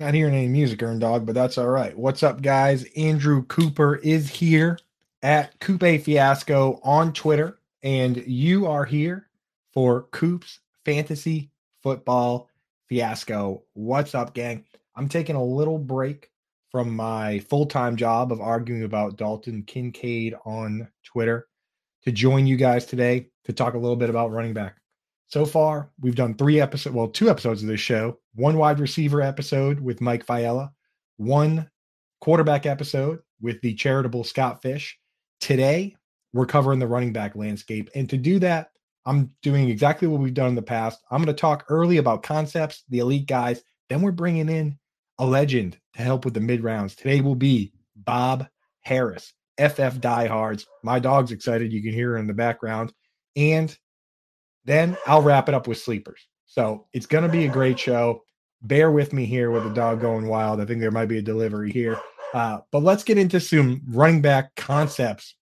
Not hearing any music, Earn Dog, but that's all right. What's up, guys? Andrew Cooper is here at Coop Fiasco on Twitter, and you are here for Coop's Fantasy Football Fiasco. What's up, gang? I'm taking a little break from my full time job of arguing about Dalton Kincaid on Twitter to join you guys today to talk a little bit about running back. So far, we've done three episodes, well, two episodes of this show, one wide receiver episode with Mike Fiala, one quarterback episode with the charitable Scott Fish. Today, we're covering the running back landscape. And to do that, I'm doing exactly what we've done in the past. I'm going to talk early about concepts, the elite guys. Then we're bringing in a legend to help with the mid rounds. Today will be Bob Harris, FF Diehards. My dog's excited. You can hear her in the background. And then I'll wrap it up with sleepers. So it's going to be a great show. Bear with me here with the dog going wild. I think there might be a delivery here. Uh, but let's get into some running back concepts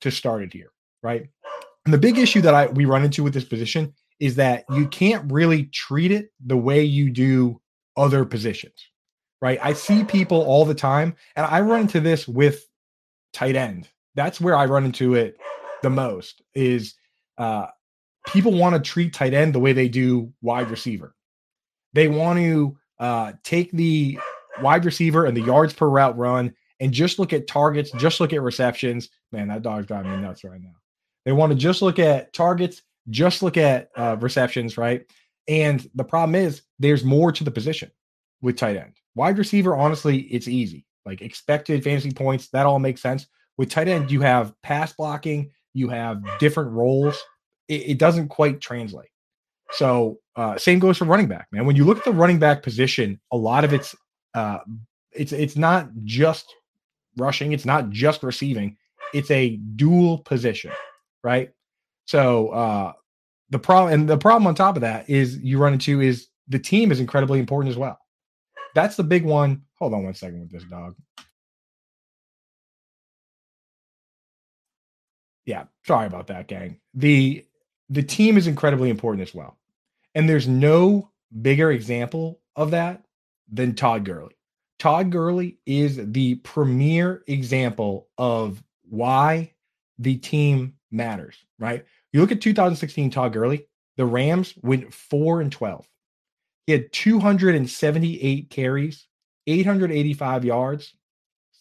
to start it here, right? And the big issue that I we run into with this position is that you can't really treat it the way you do other positions, right? I see people all the time, and I run into this with tight end. That's where I run into it the most. Is uh, people want to treat tight end the way they do wide receiver. They want to uh, take the wide receiver and the yards per route run and just look at targets, just look at receptions. Man, that dog's driving me nuts right now. They want to just look at targets, just look at uh, receptions, right? And the problem is there's more to the position with tight end. Wide receiver, honestly, it's easy. Like expected fantasy points, that all makes sense. With tight end, you have pass blocking, you have different roles it, it doesn't quite translate. So uh, same goes for running back, man. When you look at the running back position, a lot of it's uh, it's it's not just rushing, it's not just receiving, it's a dual position, right? So uh, the problem and the problem on top of that is you run into is the team is incredibly important as well. That's the big one. Hold on one second with this dog. Yeah, sorry about that, gang. The the team is incredibly important as well. And there's no bigger example of that than Todd Gurley. Todd Gurley is the premier example of why the team matters, right? You look at 2016 Todd Gurley, the Rams went 4 and 12. He had 278 carries, 885 yards,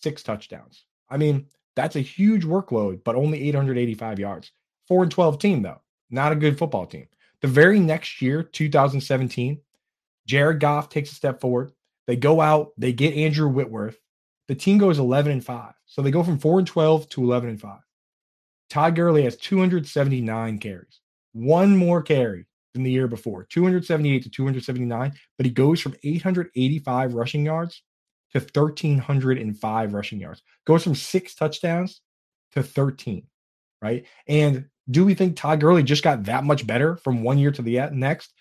six touchdowns. I mean, that's a huge workload, but only 885 yards. 4 and 12 team, though. Not a good football team. The very next year, 2017, Jared Goff takes a step forward. They go out, they get Andrew Whitworth. The team goes 11 and 5. So they go from 4 and 12 to 11 and 5. Todd Gurley has 279 carries, one more carry than the year before, 278 to 279, but he goes from 885 rushing yards to 1305 rushing yards. Goes from 6 touchdowns to 13, right? And do we think Todd Gurley just got that much better from one year to the next?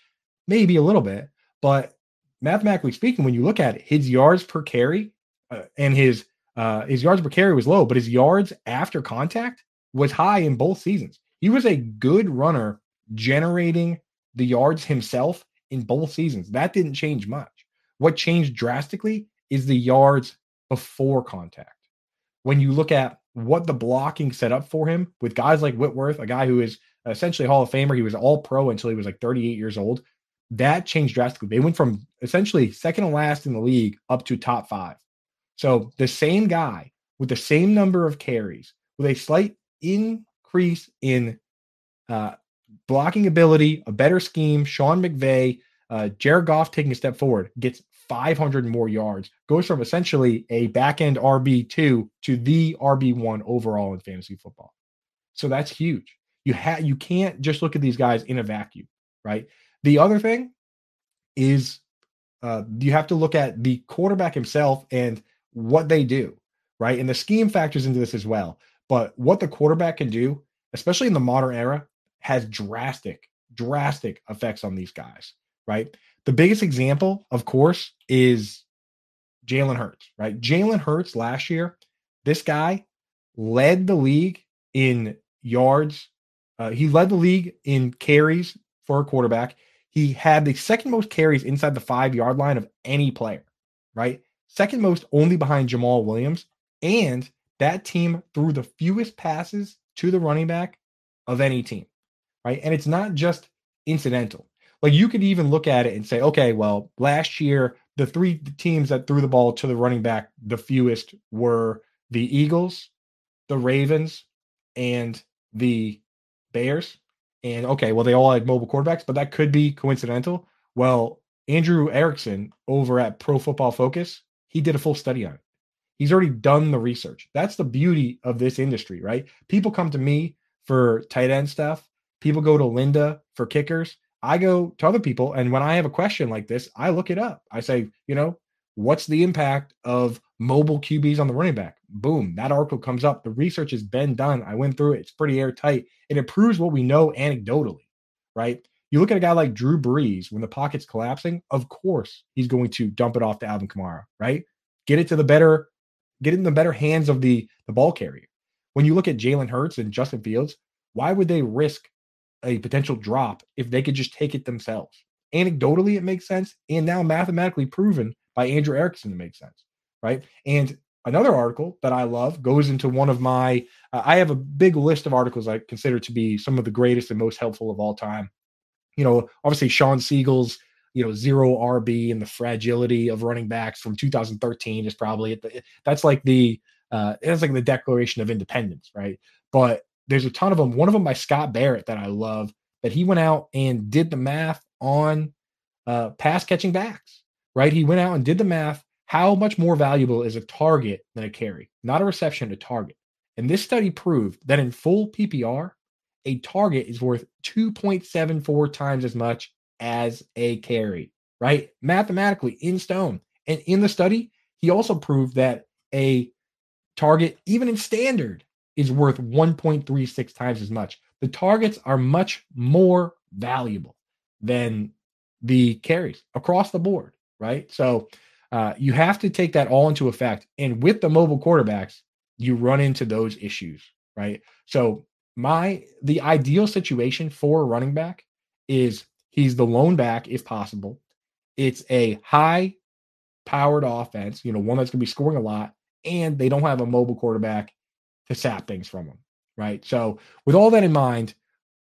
Maybe a little bit, but mathematically speaking, when you look at it, his yards per carry uh, and his uh, his yards per carry was low, but his yards after contact was high in both seasons. He was a good runner, generating the yards himself in both seasons. That didn't change much. What changed drastically is the yards before contact. When you look at what the blocking set up for him with guys like Whitworth, a guy who is essentially Hall of Famer. He was all pro until he was like 38 years old. That changed drastically. They went from essentially second to last in the league up to top five. So the same guy with the same number of carries, with a slight increase in uh, blocking ability, a better scheme, Sean McVay, uh, Jared Goff taking a step forward, gets 500 more yards, goes from essentially a back end RB2 to the RB1 overall in fantasy football. So that's huge. You have you can't just look at these guys in a vacuum, right? The other thing is uh, you have to look at the quarterback himself and what they do, right? And the scheme factors into this as well. But what the quarterback can do, especially in the modern era, has drastic, drastic effects on these guys, right? The biggest example, of course, is Jalen Hurts, right? Jalen Hurts last year, this guy led the league in yards. Uh, he led the league in carries for a quarterback. He had the second most carries inside the five yard line of any player, right? Second most only behind Jamaal Williams. And that team threw the fewest passes to the running back of any team, right? And it's not just incidental. Like you could even look at it and say, okay, well, last year, the three teams that threw the ball to the running back the fewest were the Eagles, the Ravens, and the Bears. And okay, well, they all had mobile quarterbacks, but that could be coincidental. Well, Andrew Erickson over at Pro Football Focus, he did a full study on it. He's already done the research. That's the beauty of this industry, right? People come to me for tight end stuff. People go to Linda for kickers. I go to other people. And when I have a question like this, I look it up. I say, you know, what's the impact of mobile QBs on the running back? Boom, that article comes up. The research has been done. I went through it. It's pretty airtight. And it proves what we know anecdotally, right? You look at a guy like Drew Brees when the pocket's collapsing, of course he's going to dump it off to Alvin Kamara, right? Get it to the better, get it in the better hands of the, the ball carrier. When you look at Jalen Hurts and Justin Fields, why would they risk a potential drop if they could just take it themselves? Anecdotally, it makes sense. And now mathematically proven by Andrew Erickson to make sense, right? And another article that I love goes into one of my, uh, I have a big list of articles I consider to be some of the greatest and most helpful of all time. You know, obviously Shawn Siegele's you know, zero RB and the fragility of running backs from 2013 is probably the, that's like the, uh, it's like the Declaration of Independence, right? But there's a ton of them. One of them by Scott Barrett that I love that he went out and did the math on uh, pass catching backs, right? He went out and did the math. How much more valuable is a target than a carry? Not a reception, a target. And this study proved that in full PPR, a target is worth 2.74 times as much as a carry, right? Mathematically in stone. And in the study, he also proved that a target, even in standard, is worth 1.36 times as much. The targets are much more valuable than the carries across the board, right? So uh, you have to take that all into effect. And with the mobile quarterbacks, you run into those issues, right? So my the ideal situation for a running back is he's the lone back if possible. It's a high powered offense, you know, one that's going to be scoring a lot, and they don't have a mobile quarterback to sap things from them, right? So, with all that in mind,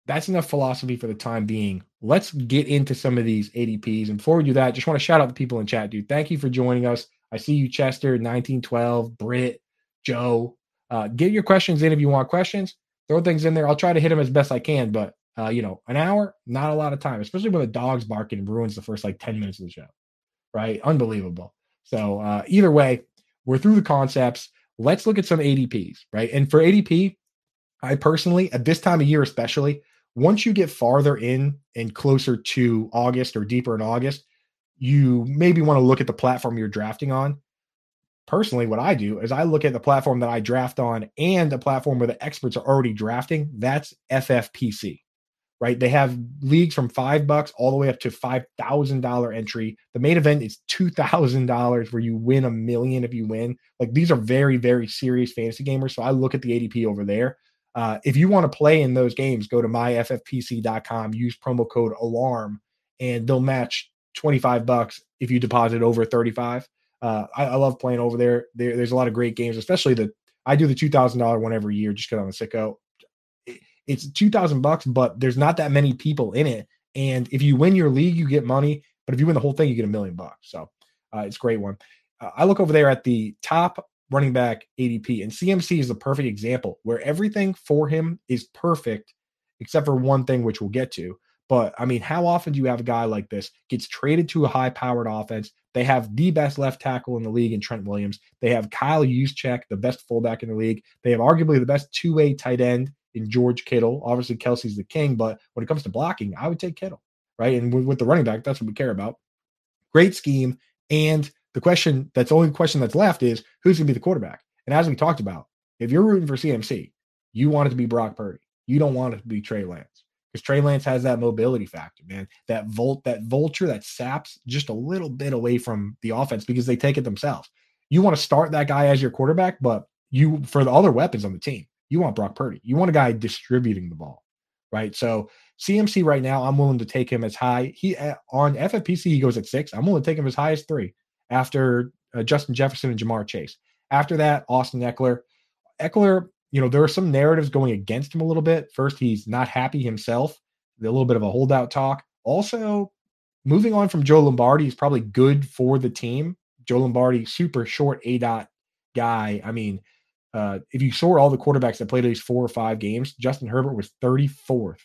that's enough philosophy for the time being. Let's get into some of these ADPs. And before we do that, just want to shout out the people in chat, dude. Thank you for joining us. I see you, Chester, 1912, Britt, Joe. Uh, get your questions in if you want questions. Throw things in there. I'll try to hit them as best I can, but uh, you know, an hour, not a lot of time, especially when the dog's barking and ruins the first like 10 minutes of the show. Right? Unbelievable. So uh, either way, we're through the concepts. Let's look at some ADPs, right? And for ADP, I personally, at this time of year especially, once you get farther in and closer to August or deeper in August, you maybe want to look at the platform you're drafting on. Personally, what I do is I look at the platform that I draft on and a platform where the experts are already drafting. That's FFPC, right? They have leagues from five bucks all the way up to five thousand dollar entry. The main event is two thousand dollars, where you win a million if you win. Like these are very, very serious fantasy gamers. So I look at the ADP over there. Uh, if you want to play in those games, go to myffpc.com, use promo code ALARM, and they'll match 25 bucks if you deposit over 35. Uh, I, I, love playing over there. there. There's a lot of great games, especially the I do the two thousand dollar one every year just because I'm a sicko. It's two thousand bucks, but there's not that many people in it. And if you win your league, you get money. But if you win the whole thing, you get a million bucks. So uh, it's a great one. Uh, I look over there at the top running back ADP. And CMC is the perfect example where everything for him is perfect, except for one thing, which we'll get to. But I mean, how often do you have a guy like this gets traded to a high powered offense? They have the best left tackle in the league in Trent Williams. They have Kyle Juszczyk, the best fullback in the league. They have arguably the best two way tight end in George Kittle. Obviously, Kelce's the king, but when it comes to blocking, I would take Kittle, right? And with, with the running back, that's what we care about. Great scheme. And the question that's the only question that's left is who's going to be the quarterback? And as we talked about, if you're rooting for CMC, you want it to be Brock Purdy. You don't want it to be Trey Lance because Trey Lance has that mobility factor, man. That volt, that vulture that saps just a little bit away from the offense because they take it themselves. You want to start that guy as your quarterback, but you for the other weapons on the team, you want Brock Purdy. You want a guy distributing the ball, right? So CMC right now, I'm willing to take him as high. He on FFPC he goes at six. I'm willing to take him as high as three after uh, Justin Jefferson and Ja'Marr Chase. After that, Austin Ekeler. Ekeler, you know, there are some narratives going against him a little bit. First, he's not happy himself, a little bit of a holdout talk. Also, moving on from Joe Lombardi is probably good for the team. Joe Lombardi, super short A dot guy. I mean, uh, if you sort all the quarterbacks that played at least four or five games, Justin Herbert was 34th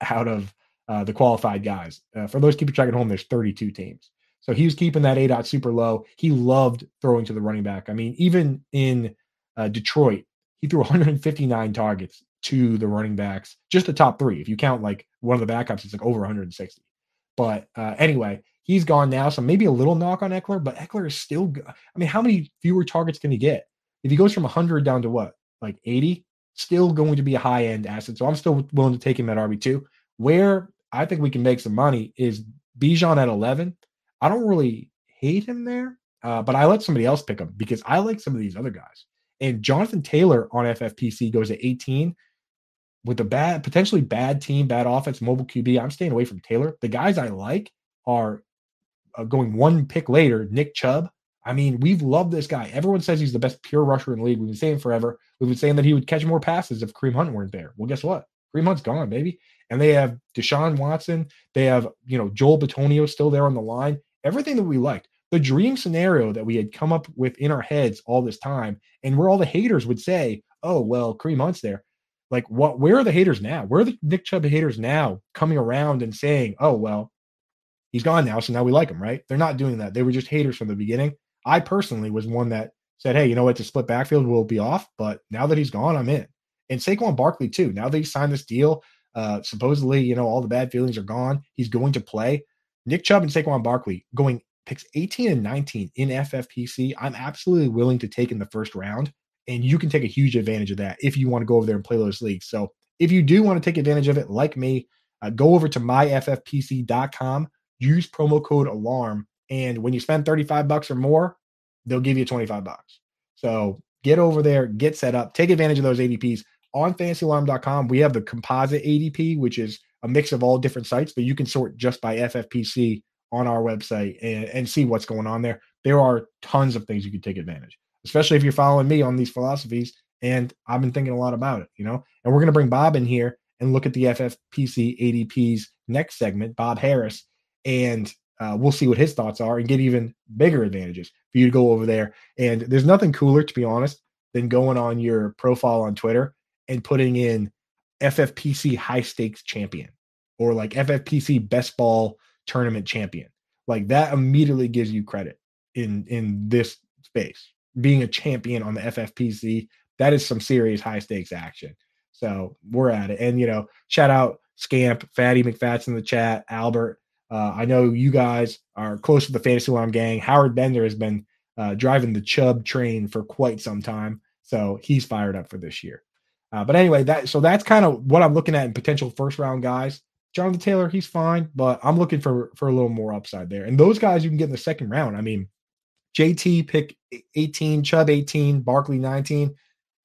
out of uh, the qualified guys. Uh, for those keeping track at home, there's 32 teams. So he was keeping that A dot super low. He loved throwing to the running back. I mean, even in uh, Detroit, he threw 159 targets to the running backs, just the top three. If you count like one of the backups, it's like over 160. But uh, anyway, he's gone now. So maybe a little knock on Ekeler, but Ekeler is still good. I mean, how many fewer targets can he get? If he goes from 100 down to what, like 80, still going to be a high end asset. So I'm still willing to take him at RB2. Where I think we can make some money is Bijan at 11. I don't really hate him there, uh, but I let somebody else pick him because I like some of these other guys. And Jonathan Taylor on FFPC goes at 18 with a bad, potentially bad team, bad offense, mobile QB. I'm staying away from Taylor. The guys I like are uh, going one pick later. Nick Chubb. I mean, we've loved this guy. Everyone says he's the best pure rusher in the league. We've been saying forever. We've been saying that he would catch more passes if Kareem Hunt weren't there. Well, guess what? Kareem Hunt's gone, baby. And they have Deshaun Watson. They have, you know, Joel Bitonio still there on the line everything that we liked, the dream scenario that we had come up with in our heads all this time, and where all the haters would say, "Oh, well, Kareem Hunt's there." Like, what? Where are the haters now? Where are the Nick Chubb haters now coming around and saying, "Oh, well, he's gone now, so now we like him"? Right? They're not doing that. They were just haters from the beginning. I personally was one that said, "Hey, you know what? The split backfield will be off, but now that he's gone, I'm in." And Saquon Barkley too. Now that he signed this deal, uh, supposedly, you know, all the bad feelings are gone. He's going to play. Nick Chubb and Saquon Barkley going picks 18 and 19 in FFPC. I'm absolutely willing to take in the first round, and you can take a huge advantage of that if you want to go over there and play those leagues. So if you do want to take advantage of it, like me, uh, go over to myffpc.com, use promo code ALARM, and when you spend 35 bucks or more, they'll give you 25 bucks. So get over there, get set up, take advantage of those ADPs. On fantasyalarm.com, we have the composite ADP, which is a mix of all different sites, but you can sort just by FFPC on our website and, and see what's going on there. There are tons of things you can take advantage, especially if you're following me on these philosophies. And I've been thinking a lot about it, you know. And we're going to bring Bob in here and look at the FFPC ADP's next segment, Bob Harris, and uh, we'll see what his thoughts are and get even bigger advantages for you to go over there. And there's nothing cooler, to be honest, than going on your profile on Twitter and putting in FFPC high stakes champion or like FFPC best ball tournament champion. Like that immediately gives you credit in in this space. Being a champion on the FFPC, that is some serious high stakes action. So we're at it. And you know, shout out Scamp, Fatty McFats in the chat, Albert. Uh, I know you guys are close to the Fantasy Alarm gang. Howard Bender has been uh, driving the Chubb train for quite some time, so he's fired up for this year. Uh, but anyway, that so that's kind of what I'm looking at in potential first round guys. Jonathan Taylor, he's fine, but I'm looking for for a little more upside there. And those guys you can get in the second round. I mean, JT pick 18, Chubb 18, Barkley 19.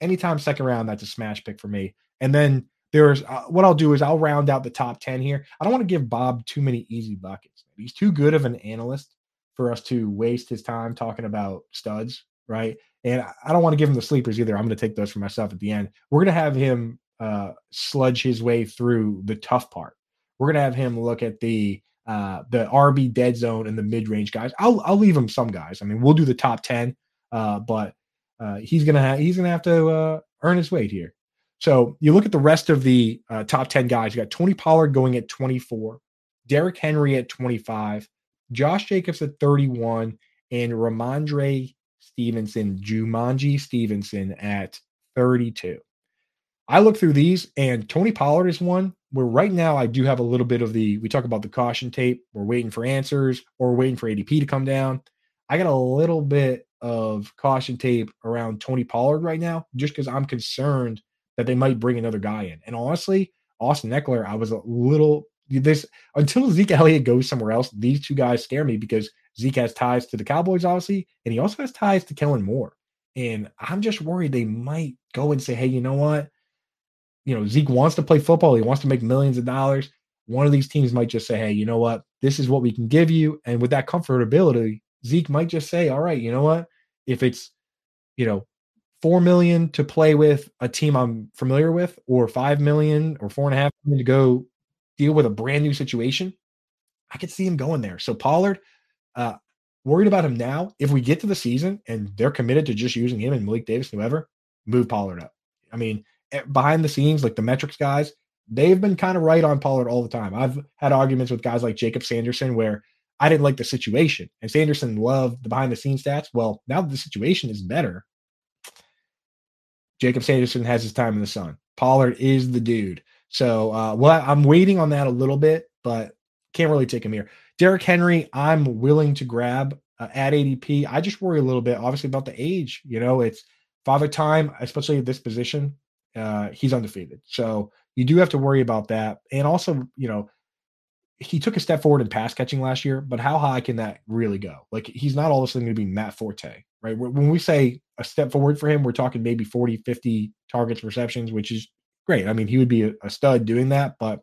Anytime second round, that's a smash pick for me. And then there's uh, what I'll do is I'll round out the top 10 here. I don't want to give Bob too many easy buckets. He's too good of an analyst for us to waste his time talking about studs, right? And I don't want to give him the sleepers either. I'm going to take those for myself at the end. We're going to have him uh, sludge his way through the tough part. We're going to have him look at the uh, the RB dead zone and the mid range guys. I'll I'll leave him some guys. I mean, we'll do the top ten, uh, but uh, he's gonna have he's gonna have to uh, earn his weight here. So you look at the rest of the uh, top ten guys. You got Tony Pollard going at 24, Derrick Henry at 25, Josh Jacobs at 31, and Rhamondre Stevenson, Jumanji Stevenson at 32. I look through these, and Tony Pollard is one where right now I do have a little bit of the. We talk about the caution tape. We're waiting for answers, or waiting for ADP to come down. I got a little bit of caution tape around Tony Pollard right now, just because I'm concerned that they might bring another guy in. And honestly, Austin Ekeler, I was a little this until Zeke Elliott goes somewhere else. These two guys scare me because Zeke has ties to the Cowboys, obviously, and he also has ties to Kellen Moore. And I'm just worried they might go and say, hey, you know what? You know, Zeke wants to play football. He wants to make millions of dollars. One of these teams might just say, hey, you know what? This is what we can give you. And with that comfortability, Zeke might just say, all right, you know what? If it's, you know, four million to play with a team I'm familiar with, or five million or four and a half million to go deal with a brand new situation, I could see him going there. So Pollard, uh, worried about him now. If we get to the season and they're committed to just using him and Malik Davis, whoever, move Pollard up. I mean, eh, behind the scenes, like the metrics guys, they've been kind of right on Pollard all the time. I've had arguments with guys like Jacob Sanderson where I didn't like the situation and Sanderson loved the behind the scenes stats. Well, now that the situation is better, Jacob Sanderson has his time in the sun. Pollard is the dude. So, uh, well, I'm waiting on that a little bit, but can't really take him here. Derrick Henry, I'm willing to grab uh, at ADP. I just worry a little bit, obviously, about the age. You know, it's father time, especially at this position. Uh, he's undefeated. So you do have to worry about that. And also, you know, he took a step forward in pass catching last year, but how high can that really go? Like he's not all of a sudden going to be Matt Forte, right? When we say a step forward for him, we're talking maybe 40, 50 targets, receptions, which is great. I mean, he would be a, a stud doing that, but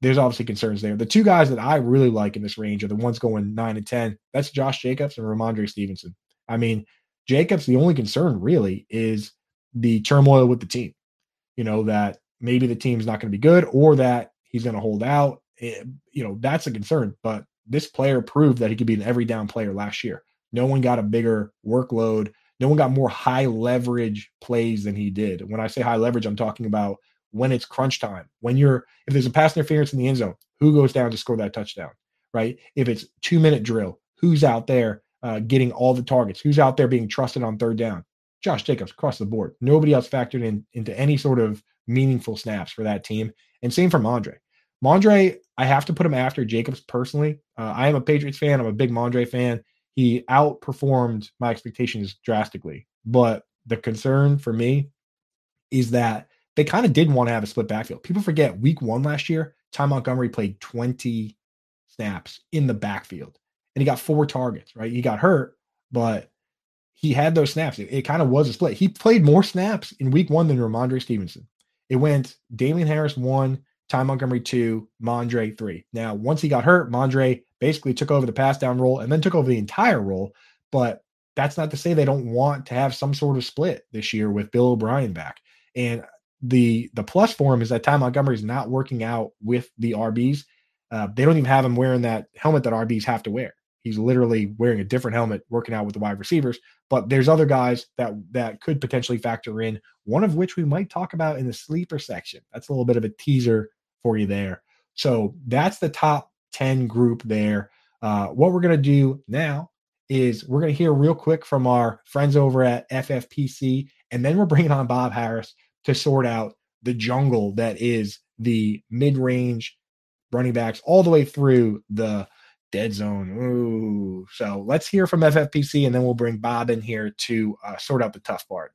there's obviously concerns there. The two guys that I really like in this range are the ones going nine and 10. That's Josh Jacobs and Rhamondre Stevenson. I mean, Jacobs, the only concern really is the turmoil with the team. You know, that maybe the team's not going to be good or that he's going to hold out. It, eh, you know, that's a concern. But this player proved that he could be an every down player last year. No one got a bigger workload. No one got more high leverage plays than he did. When I say high leverage, I'm talking about when it's crunch time. When you're, if there's a pass interference in the end zone, who goes down to score that touchdown, right? If it's two minute drill, who's out there uh, getting all the targets? Who's out there being trusted on third down? Josh Jacobs across the board. Nobody else factored in into any sort of meaningful snaps for that team. And same for Mondre. Mondre, I have to put him after Jacobs personally. Uh, I am a Patriots fan. I'm a big Mondre fan. He outperformed my expectations drastically. But the concern for me is that they kind of did want to have a split backfield. People forget week one last year, Ty Montgomery played 20 snaps in the backfield and he got four targets, right? He got hurt, but he had those snaps. It, it kind of was a split. He played more snaps in week one than Rhamondre Stevenson. It went Damien Harris one, Ty Montgomery two, Mondre three. Now, once he got hurt, Mondre basically took over the pass down role and then took over the entire role. But that's not to say they don't want to have some sort of split this year with Bill O'Brien back. And the the plus for him is that Ty Montgomery is not working out with the RBs. Uh, they don't even have him wearing that helmet that RBs have to wear. He's literally wearing a different helmet, working out with the wide receivers. But there's other guys that that could potentially factor in. One of which we might talk about in the sleeper section. That's a little bit of a teaser for you there. So that's the top ten group there. Uh, what we're gonna do now is we're gonna hear real quick from our friends over at FFPC, and then we're bringing on Bob Harris to sort out the jungle that is the mid-range running backs all the way through the dead zone. Ooh. So let's hear from FFPC and then we'll bring Bob in here to uh, sort out the tough part.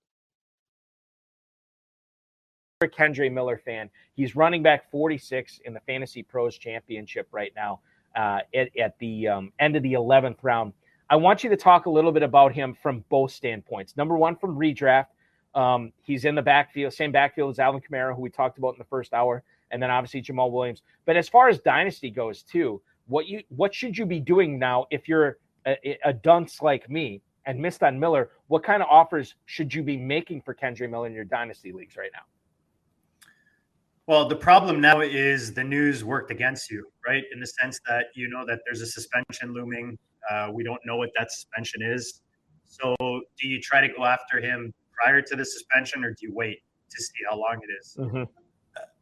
Kendre Miller fan. He's running back 46 in the Fantasy Pros Championship right now uh, at, at, the um, end of the 11th round. I want you to talk a little bit about him from both standpoints. Number one, from redraft, um, he's in the backfield, same backfield as Alvin Kamara, who we talked about in the first hour, and then obviously Jamaal Williams. But as far as dynasty goes, too, what you what should you be doing now if you're a, a dunce like me and missed on Miller? What kind of offers should you be making for Kendre Miller in your dynasty leagues right now? Well, the problem now is the news worked against you, right? In the sense that you know that there's a suspension looming. Uh, we don't know what that suspension is. So, do you try to go after him prior to the suspension, or do you wait to see how long it is? Mm-hmm.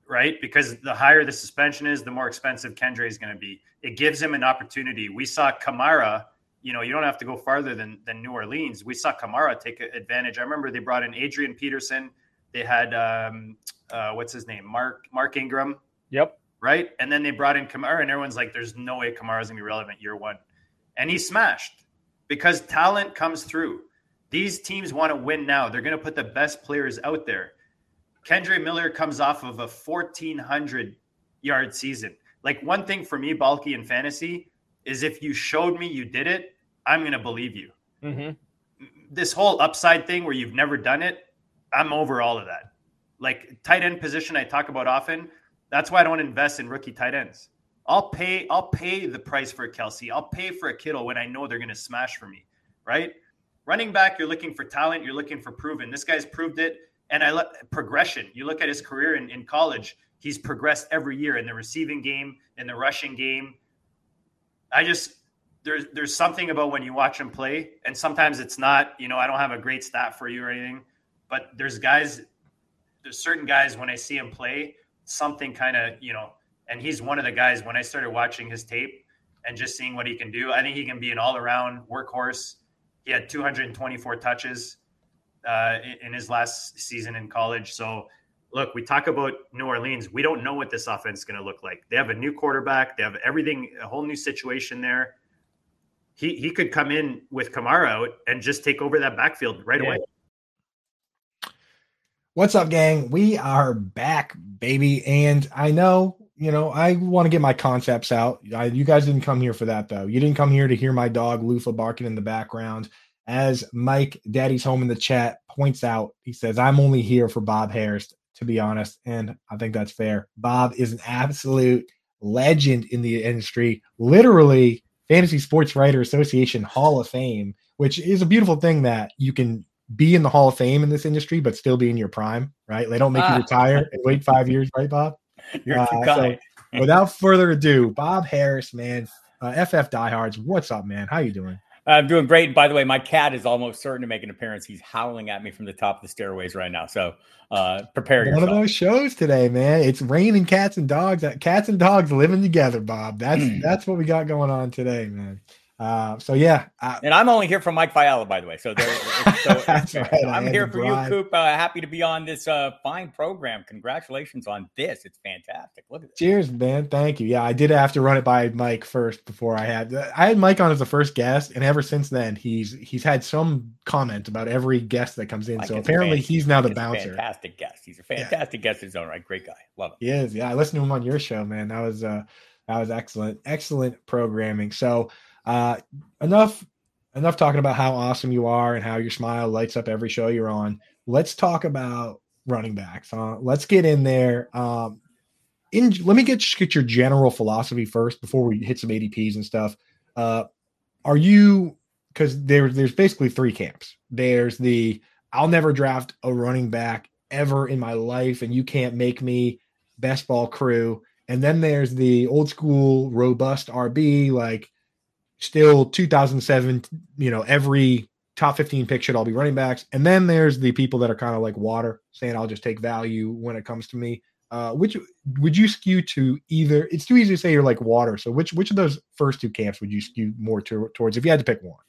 Right, because the higher the suspension is, the more expensive Kendre is going to be. It gives him an opportunity. We saw Kamara. You know, you don't have to go farther than than New Orleans. We saw Kamara take advantage. I remember they brought in Adrian Peterson. They had um, uh, what's his name, Mark Mark Ingram. Yep. Right, and then they brought in Kamara, and everyone's like, "There's no way Kamara's gonna be relevant year one," and he smashed because talent comes through. These teams want to win now. They're going to put the best players out there. Kendre Miller comes off of a 1,400 yard season. Like one thing for me, bulky in fantasy, is if you showed me you did it, I'm going to believe you. Mm-hmm. This whole upside thing where you've never done it, I'm over all of that. Like tight end position, I talk about often. That's why I don't invest in rookie tight ends I'll pay I'll pay the price for a Kelce. I'll pay for a Kittle when I know they're going to smash for me, right? Running back, you're looking for talent, you're looking for proven. This guy's proved it, and I let progression. You look at his career in, in college; he's progressed every year in the receiving game, in the rushing game. I just there's there's something about when you watch him play, and sometimes it's not. You know, I don't have a great stat for you or anything, but there's guys, there's certain guys when I see him play, something kind of you know and he's one of the guys when I started watching his tape and just seeing what he can do. I think he can be an all-around workhorse. He had 224 touches uh, in his last season in college. So, look, we talk about New Orleans. We don't know what this offense is going to look like. They have a new quarterback. They have everything, a whole new situation there. He he could come in with Kamara out and just take over that backfield right yeah. away. What's up, gang? We are back, baby. And I know you know, I want to get my concepts out. I, you guys didn't come here for that, though. You didn't come here to hear my dog Lufa barking in the background. As Mike, Daddy's home in the chat, points out, he says, I'm only here for Bob Harris, to be honest. And I think that's fair. Bob is an absolute legend in the industry, literally, Fantasy Sports Writer Association Hall of Fame, which is a beautiful thing that you can be in the Hall of Fame in this industry, but still be in your prime, right? They don't make ah. you retire and wait five years, right, Bob? You're uh, so without further ado, Bob Harris, man, uh, FF Diehards, what's up, man? How you doing? I'm doing great. By the way, my cat is almost certain to make an appearance. He's howling at me from the top of the stairways right now. So uh, prepare One yourself. of those shows today, man. It's raining cats and dogs. Cats and dogs living together, Bob. That's that's what we got going on today, man. Uh, so yeah, uh, and I'm only here for Mike Fiala, by the way. So, there, so right. I'm here for you, Coop. Uh, happy to be on this uh, fine program. Congratulations on this; it's fantastic. Look at this. Cheers, man. Thank you. Yeah, I did have to run it by Mike first before I had. I had Mike on as the first guest, and ever since then, he's he's had some comment about every guest that comes in. Mike so apparently, he's now the bouncer. fantastic guest. He's a fantastic yeah. guest in his own right. Great guy. Love him. He is. Yeah, I listened to him on your show, man. That was uh that was excellent, excellent programming. So. Uh, enough enough talking about how awesome you are and how your smile lights up every show you're on. Let's talk about running backs. Uh, let's get in there. Um, in let me get get your general philosophy first before we hit some ADPs and stuff. Uh, are you because there's there's basically three camps. There's the I'll never draft a running back ever in my life, and you can't make me best ball crew. And then there's the old school robust RB, like still 2007, you know, every top 15 pick should all be running backs. And then there's the people that are kind of like water, saying I'll just take value when it comes to me. Uh, which would you skew to either? It's too easy to say you're like water. So which which of those first two camps would you skew more to, towards if you had to pick one?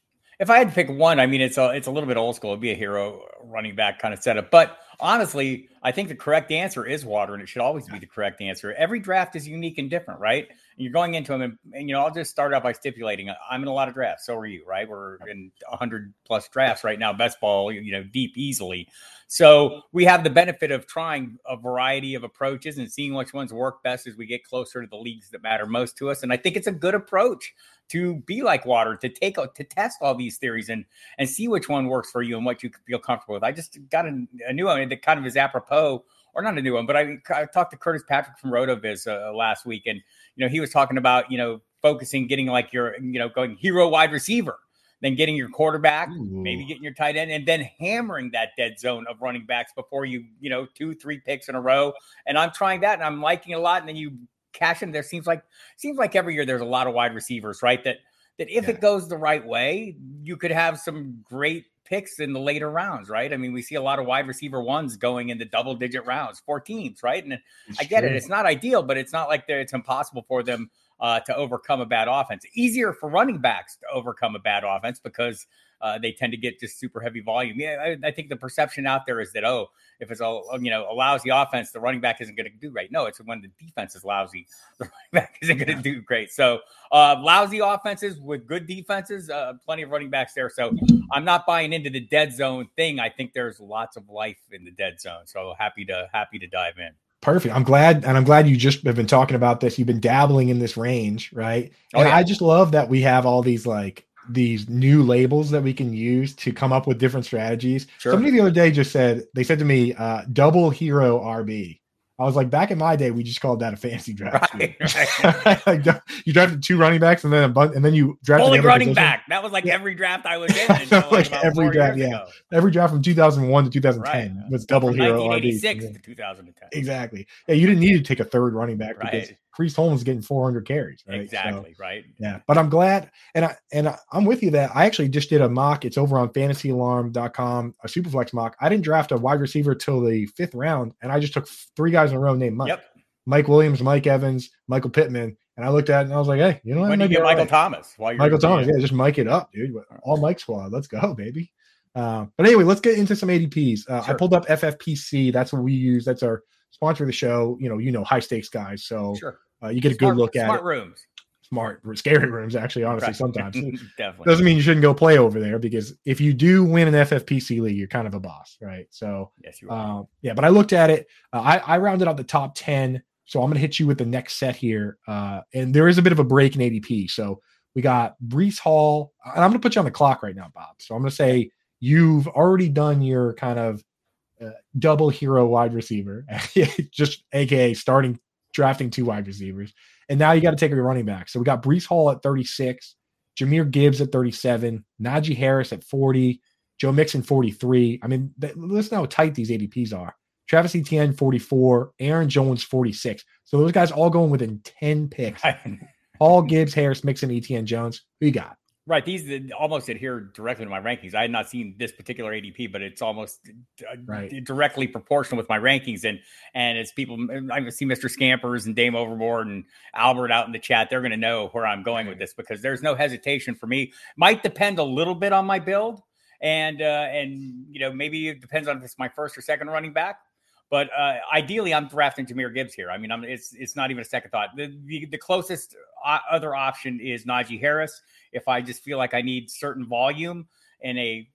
If I had to pick one, I mean it's a it's a little bit old school. It'd be a hero running back kind of setup. But honestly, I think the correct answer is water, and it should always be the correct answer. Every draft is unique and different, right? You're going into them, and, and, you know, I'll just start out by stipulating uh, I'm in a lot of drafts. So are you, right? We're in 100 plus drafts right now, best ball, you know, deep easily. So we have the benefit of trying a variety of approaches and seeing which ones work best as we get closer to the leagues that matter most to us. And I think it's a good approach to be like water, to take to test all these theories and and see which one works for you and what you feel comfortable with. I just got a, a new one that kind of is apropos or not a new one, but I, I talked to Curtis Patrick from Rotoviz uh, last week, and you know he was talking about you know focusing, getting like your you know going hero wide receiver, then getting your quarterback, Ooh. maybe getting your tight end, and then hammering that dead zone of running backs before you you know two three picks in a row. And I'm trying that, and I'm liking it a lot. And then you cash in. There seems like seems like every year there's a lot of wide receivers, right? That that if yeah. it goes the right way, you could have some great picks in the later rounds, right? I mean, we see a lot of wide receiver ones going in the double digit rounds for teams, right? And it's I get true. it. It's not ideal, but it's not like it's impossible for them uh, to overcome a bad offense. Easier for running backs to overcome a bad offense because uh, they tend to get just super heavy volume. Yeah, I, I, think the perception out there is that oh, if it's a you know a lousy offense, the running back isn't going to do great. No, it's when the defense is lousy, the running back isn't going to do great. So uh, lousy offenses with good defenses, uh, plenty of running backs there. So I'm not buying into the dead zone thing. I think there's lots of life in the dead zone. So happy to happy to dive in. Perfect. I'm glad, and I'm glad you just have been talking about this. You've been dabbling in this range, right? Oh, and yeah. I just love that we have all these like these new labels that we can use to come up with different strategies. Sure. Somebody the other day just said they said to me, uh, "Double hero RB." I was like, back in my day, we just called that a fantasy draft. Right, right. like, you drafted two running backs and then a bunch, and then you drafted only running position. back. That was like yeah. every draft I was in. Like, like every draft, yeah, ago. every draft from 2001 to 2010 right. was double from hero. 1986 to 2010. Exactly. Yeah, you didn't need to take a third running back because Priest Holmes getting 400 carries. Right? Exactly. So, right. Yeah, but I'm glad, and I and I, I'm with you that I actually just did a mock. It's over on FantasyAlarm.com, a superflex mock. I didn't draft a wide receiver till the fifth round, and I just took three guys in a row named Mike. Yep. Mike Williams, Mike Evans, Michael Pittman. And I looked at it and I was like, hey, you know what? When you get Michael right. Thomas. While you're Michael Thomas, yeah, just Mike it up, dude. All Mike squad. Let's go, baby. Uh, but anyway, let's get into some ADPs. Uh, sure. I pulled up FFPC. That's what we use. That's our sponsor the show. You know, you know, high stakes guys. So sure. uh, you get a smart, good look at smart it. rooms. Smart, scary rooms. Actually, honestly, right. sometimes definitely doesn't mean you shouldn't go play over there because if you do win an FFPC league, you're kind of a boss, right? So yes, you are. Uh, yeah, but I looked at it. Uh, I, I rounded out the top ten so I'm going to hit you with the next set here. Uh, and there is a bit of a break in ADP. So we got Breece Hall. And I'm going to put you on the clock right now, Bob. So I'm going to say you've already done your kind of uh, double hero wide receiver, just AKA starting drafting two wide receivers. And now you got to take your running back. So we got Breece Hall at 36, Jahmyr Gibbs at 37, Najee Harris at 40, Joe Mixon 43. I mean, th- listen how tight these ADPs are. Travis Etienne 44, Aaron Jones 46. So those guys all going within 10 picks. Paul Gibbs, Harris, Mixon, Etienne Jones. Who you got? Right. These almost adhere directly to my rankings. I had not seen this particular ADP, but it's almost uh, right. directly proportional with my rankings. And and as people, I see Mr. Scampers and Dame Overboard and Albert out in the chat, they're going to know where I'm going with this because there's no hesitation for me. Might depend a little bit on my build, and uh, and you know maybe it depends on if it's my first or second running back. But uh, ideally, I'm drafting Jahmyr Gibbs here. I mean, I'm, it's it's not even a second thought. The, the, the closest uh, other option is Najee Harris. If I just feel like I need certain volume in a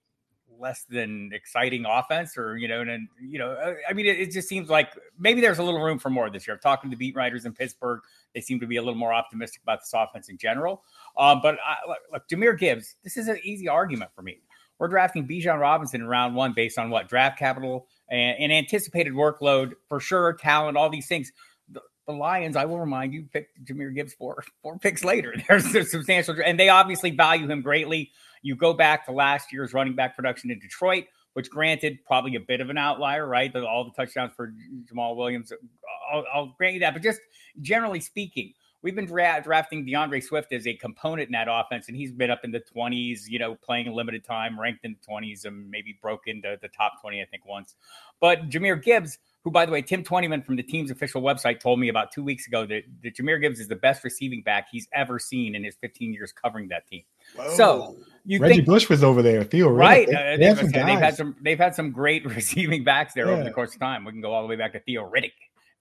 less than exciting offense, or you know, and you know, uh, I mean, it, it, just seems like maybe there's a little room for more this year. I'm talking to the beat writers in Pittsburgh; they seem to be a little more optimistic about this offense in general. Um, but I, look, look, Jahmyr Gibbs, this is an easy argument for me. We're drafting Bijan Robinson in round one based on what draft capital and, and anticipated workload for sure, talent, all these things. The, the, Lions, I will remind you, picked Jahmyr Gibbs four four picks later. There's a substantial, and they obviously value him greatly. You go back to last year's running back production in Detroit, which granted probably a bit of an outlier, right? All the touchdowns for Jamaal Williams, uh, I'll, I'll grant you that. But just generally speaking, we've been dra- drafting D'Andre Swift as a component in that offense, and he's been up in the 20s, you know, playing limited time, ranked in the 20s, and maybe broke into the top 20, I think, once. But Jahmyr Gibbs, who, by the way, Tim Twentyman from the team's official website told me about two weeks ago that, that Jahmyr Gibbs is the best receiving back he's ever seen in his 15 years covering that team. Whoa. So you Reggie think, Bush was over there, Theo, right? They, uh, they have they've, had some they've had some great receiving backs there yeah. over the course of time. We can go all the way back to Theo Riddick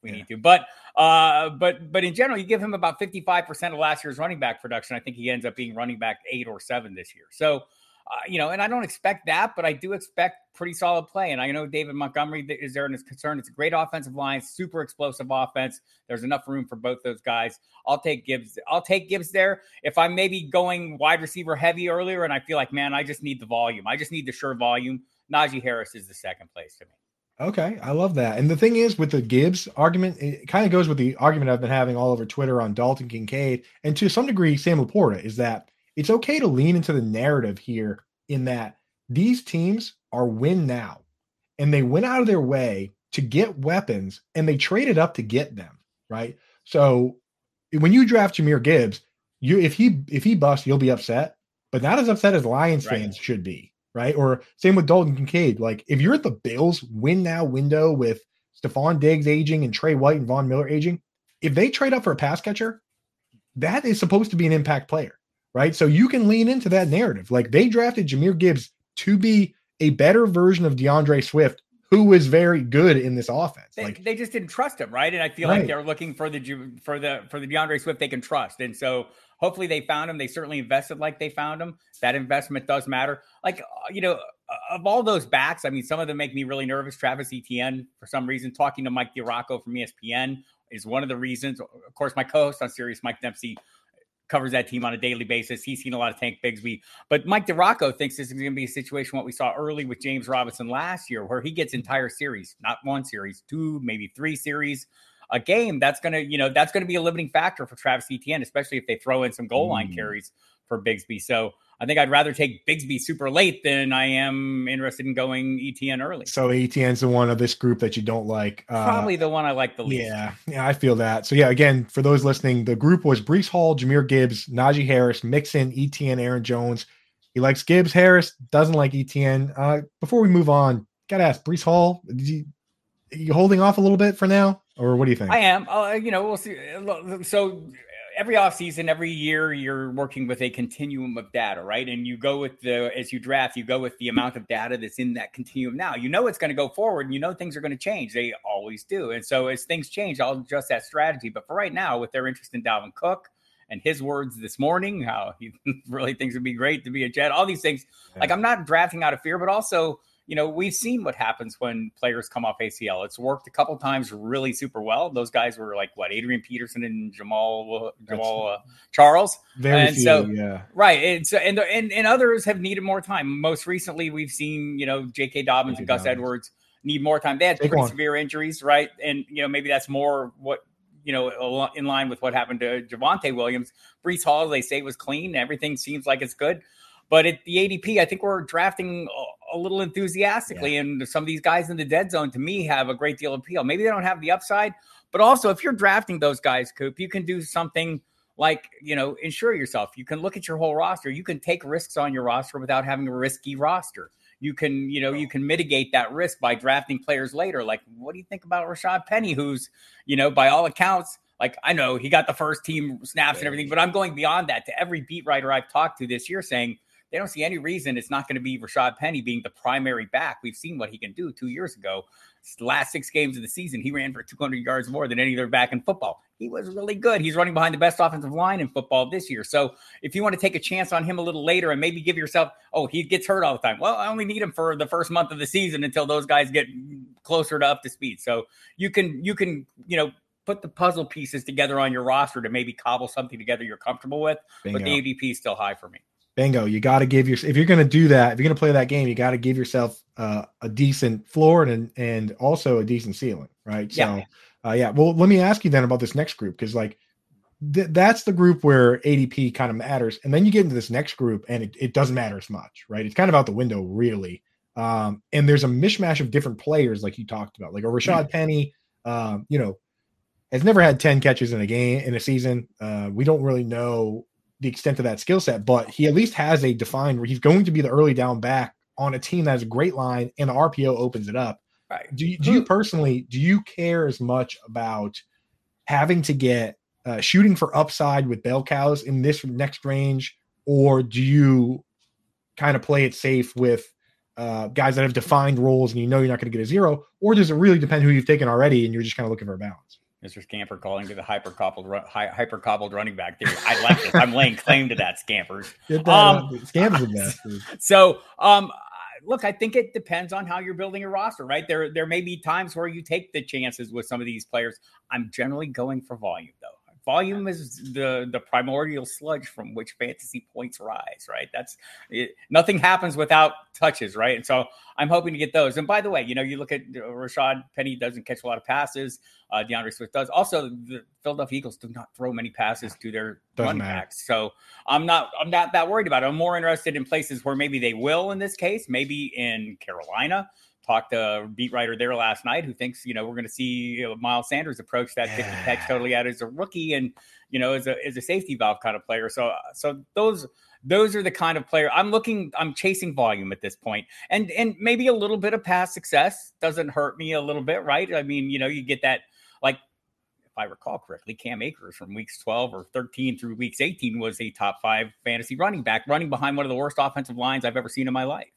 we yeah. need to. But uh, but but in general, you give him about fifty five percent of last year's running back production. I think he ends up being running back eight or seven this year. So. Uh, you know, and I don't expect that, but I do expect pretty solid play. And I know David Montgomery is there and is concerned. It's a great offensive line, super explosive offense. There's enough room for both those guys. I'll take Gibbs. I'll take Gibbs there. If I'm maybe going wide receiver heavy earlier, and I feel like, man, I just need the volume. I just need the sure volume. Najee Harris is the second place to me. Okay, I love that. And the thing is, with the Gibbs argument, it kind of goes with the argument I've been having all over Twitter on Dalton Kincaid, and to some degree, Sam LaPorta, is that it's okay to lean into the narrative here in that these teams are win now, and they went out of their way to get weapons, and they traded up to get them, right? So when you draft Jahmyr Gibbs, you if he if he busts, you'll be upset, but not as upset as Lions right. fans should be right? Or same with Dalton Kincaid. Like if you're at the Bills win now window with Stefon Diggs aging and Tre White and Von Miller aging, if they trade up for a pass catcher, that is supposed to be an impact player, right? So you can lean into that narrative. Like they drafted Jahmyr Gibbs to be a better version of D'Andre Swift, who was very good in this offense. They, like they just didn't trust him, right? And I feel right. like they're looking for the for the for the D'Andre Swift they can trust. And so hopefully they found him. They certainly invested like they found him. That investment does matter. Like, uh, you know, of all those backs, I mean, some of them make me really nervous. Travis Etienne, for some reason, talking to Mike DiRocco from ESPN is one of the reasons. Of course, my co host on Sirius, Mike Dempsey, covers that team on a daily basis. He's seen a lot of Tank Bigsby, but Mike DiRocco thinks this is going to be a situation what we saw early with James Robinson last year, where he gets entire series, not one series, two, maybe three series a game. That's going to, you know, that's going to be a limiting factor for Travis Etienne, especially if they throw in some goal line mm. carries for Bigsby. So I think I'd rather take Bigsby super late than I am interested in going Etienne early. So Etienne's the one of this group that you don't like. Uh, Probably the one I like the least. Yeah, yeah, I feel that. So yeah, again, for those listening, the group was Breece Hall, Jahmyr Gibbs, Najee Harris, Mixon, Etienne, Aaron Jones. He likes Gibbs, Harris doesn't like Etienne. Uh, before we move on, gotta ask Breece Hall, you, you holding off a little bit for now, or what do you think? I am. Uh, you know, we'll see. So every offseason, every year, you're working with a continuum of data, right? And you go with the, as you draft, you go with the amount of data that's in that continuum now. You know it's going to go forward and you know things are going to change. They always do. And so as things change, I'll adjust that strategy. But for right now, with their interest in Dalvin Cook, and his words this morning, how he really thinks it'd be great to be a Jet, all these things. Yeah. Like I'm not drafting out of fear, but also you know, we've seen what happens when players come off ACL. It's worked a couple times really super well. Those guys were like what Adrian Peterson and Jamaal Jamaal uh, Charles. Very and few, so, yeah. Right. And so and, and and others have needed more time. Most recently, we've seen you know J.K. Dobbins J. and Gus Dobbins. Edwards need more time. They had pretty severe injuries, right? And you know maybe that's more what you know in line with what happened to Javonte Williams. Breece Hall, they say, was clean. Everything seems like it's good. But at the ADP, I think we're drafting a little enthusiastically. Yeah. And some of these guys in the dead zone, to me, have a great deal of appeal. Maybe they don't have the upside, but also if you're drafting those guys, Coop, you can do something like you know insure yourself. You can look at your whole roster. You can take risks on your roster without having a risky roster. You can you know you can mitigate that risk by drafting players later. Like what do you think about Rashad Penny, who's you know by all accounts like I know he got the first team snaps and everything, but I'm going beyond that to every beat writer I've talked to this year saying they don't see any reason it's not going to be Rashad Penny being the primary back. We've seen what he can do two years ago. Last six games of the season, he ran for 200 yards more than any other back in football. He was really good. He's running behind the best offensive line in football this year. So if you want to take a chance on him a little later and maybe give yourself, oh, he gets hurt all the time. Well, I only need him for the first month of the season until those guys get closer to up to speed. So you can you can you know put the puzzle pieces together on your roster to maybe cobble something together you're comfortable with. Bingo. But the ADP is still high for me bingo. You got to give your if you're going to do that, if you're going to play that game, you got to give yourself uh, a decent floor and and also a decent ceiling, right? Yeah. So, uh, yeah. Well, let me ask you then about this next group because like th- that's the group where ADP kind of matters, and then you get into this next group and it, it doesn't matter as much, right? It's kind of out the window, really. Um, and there's a mishmash of different players, like you talked about, like a Rashad mm-hmm. Penny. Um, you know, has never had 10 catches in a game in a season. Uh, we don't really know the extent of that skill set, but he at least has a defined where he's going to be the early down back on a team that has a great line and the RPO opens it up. Right. Do you, do you personally do you care as much about having to get uh, shooting for upside with bell cows in this next range, or do you kind of play it safe with uh, guys that have defined roles and you know you're not going to get a zero, or does it really depend who you've taken already and you're just kind of looking for a balance? Mr. Scamper calling to the hyper cobbled hyper cobbled running back theory. I like this. I'm laying claim to that, Scampers. Get um, Scampers So, um, look, I think it depends on how you're building a roster, right? There, there may be times where you take the chances with some of these players. I'm generally going for volume, though volume is the the primordial sludge from which fantasy points rise right? That's it, nothing happens without touches right? And so i'm hoping to get those. And by the way you know you look at uh, rashad penny doesn't catch a lot of passes uh d'andre swift does. Also the philadelphia eagles do not throw many passes to their doesn't running backs. So i'm not i'm not that worried about it. I'm more interested in places where maybe they will in this case maybe in carolina talked to a beat writer there last night who thinks you know we're going to see you know, Miles Sanders approach that yeah. catch totally out as a rookie and you know as a as a safety valve kind of player. So so those those are the kind of player I'm looking. I'm chasing volume at this point, and and maybe a little bit of past success doesn't hurt me a little bit, right? I mean, you know, you get that like if I recall correctly, Cam Akers from weeks 12 or 13 through weeks 18 was a top five fantasy running back, running behind one of the worst offensive lines I've ever seen in my life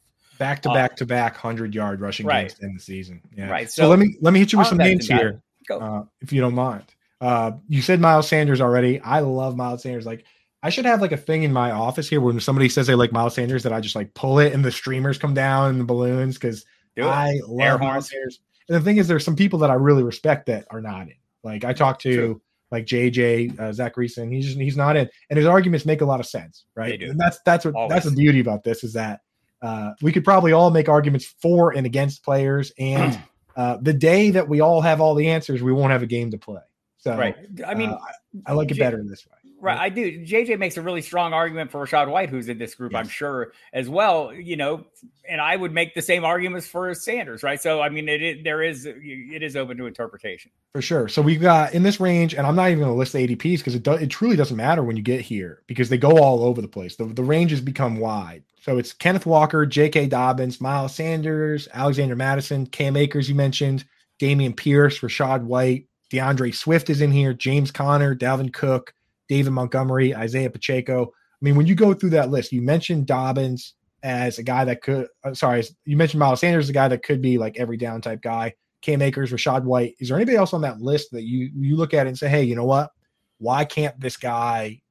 back to back to back hundred yard rushing right. games in the season. Yeah. Right. So, so, let me let me hit you with some names here, uh, if you don't mind. Uh, you said Miles Sanders already. I love Miles Sanders. Like I should have like a thing in my office here when somebody says they like Miles Sanders that I just like pull it and the streamers come down and the balloons because I love Miles Sanders. And the thing is, there's some people that I really respect that are not in. Like I talked to True. like JJ uh, Zachariason. He's just, he's not in, and his arguments make a lot of sense, right? And that's that's what Always. that's the beauty about this is that uh, we could probably all make arguments for and against players, and uh, the day that we all have all the answers, we won't have a game to play. So, right. I mean, uh, I, I, like it J- better this way. Right, I do. JJ makes a really strong argument for Rachaad White, who's in this group, yes. I'm sure, as well. You know, and I would make the same arguments for Sanders, right? So, I mean, it, it there is it is open to interpretation for sure. So we've got in this range, and I'm not even going to list the ADPs because it do, it truly doesn't matter when you get here because they go all over the place. The the ranges become wide. So it's Kenneth Walker, J.K. Dobbins, Miles Sanders, Alexander Mattison, Cam Akers, you mentioned, Dameon Pierce, Rachaad White, D'Andre Swift is in here, James Conner, Dalvin Cook. David Montgomery, Isaiah Pacheco. I mean, when you go through that list, you mentioned Dobbins as a guy that could, uh, sorry, you mentioned Miles Sanders, a guy that could be like every down type guy. Cam Akers, Rachaad White. Is there anybody else on that list that you you look at and say, hey, you know what? Why can't this guy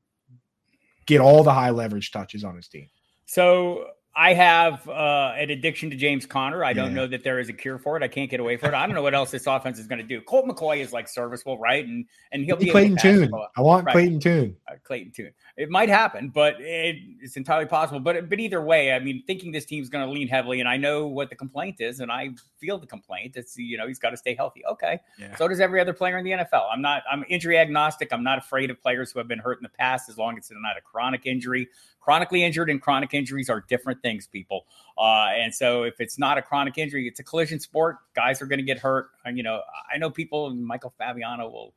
get all the high leverage touches on his team? So I have uh, an addiction to James Conner. I don't yeah. know that there is a cure for it. I can't get away from it. I don't know what else this offense is going to do. Colt McCoy is like serviceable, right? And and he'll be Clayton Tune. I want right. Clayton Tune. Uh, Clayton Tune. It might happen, but it, it's entirely possible. But but either way, I mean, thinking this team's going to lean heavily, and I know what the complaint is, and I feel the complaint. It's you know he's got to stay healthy. Okay, yeah. so does every other player in the NFL. I'm not. I'm injury agnostic. I'm not afraid of players who have been hurt in the past, as long as it's not a chronic injury chronically injured and chronic injuries are different things, people. Uh, and so if it's not a chronic injury, it's a collision sport. Guys are going to get hurt. And, you know, I know people, Michael Fabiano will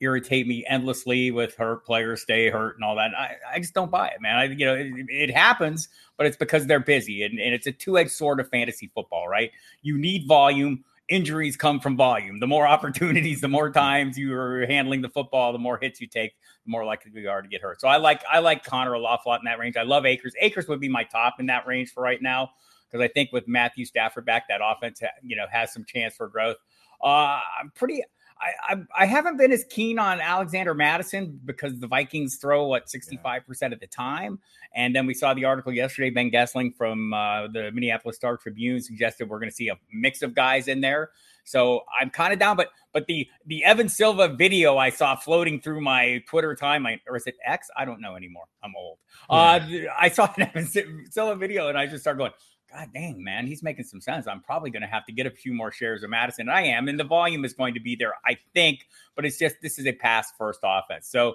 irritate me endlessly with hurt players stay hurt and all that. I, I just don't buy it, man. I, you know, it, it happens, but it's because they're busy and, and it's a two edged sword of fantasy football, right? You need volume injuries come from volume. The more opportunities, the more times you are handling the football, the more hits you take, the more likely we are to get hurt. So I like I like Conner a lot, lot in that range. I love Akers. Akers would be my top in that range for right now because I think with Matthew Stafford back, that offense you know has some chance for growth. Uh, I'm pretty. I, I, I haven't been as keen on Alexander Mattison because the Vikings throw what 65% of the time. And then we saw the article yesterday. Ben Goessling from uh, the Minneapolis Star Tribune suggested we're going to see a mix of guys in there. So I'm kind of down, but but the the Evan Silva video I saw floating through my Twitter timeline, or is it X? I don't know anymore. I'm old. Yeah. Uh, I saw an Evan Silva video and I just started going, God dang, man, he's making some sense. I'm probably going to have to get a few more shares of Mattison. I am, and the volume is going to be there, I think. But it's just this is a pass first offense. So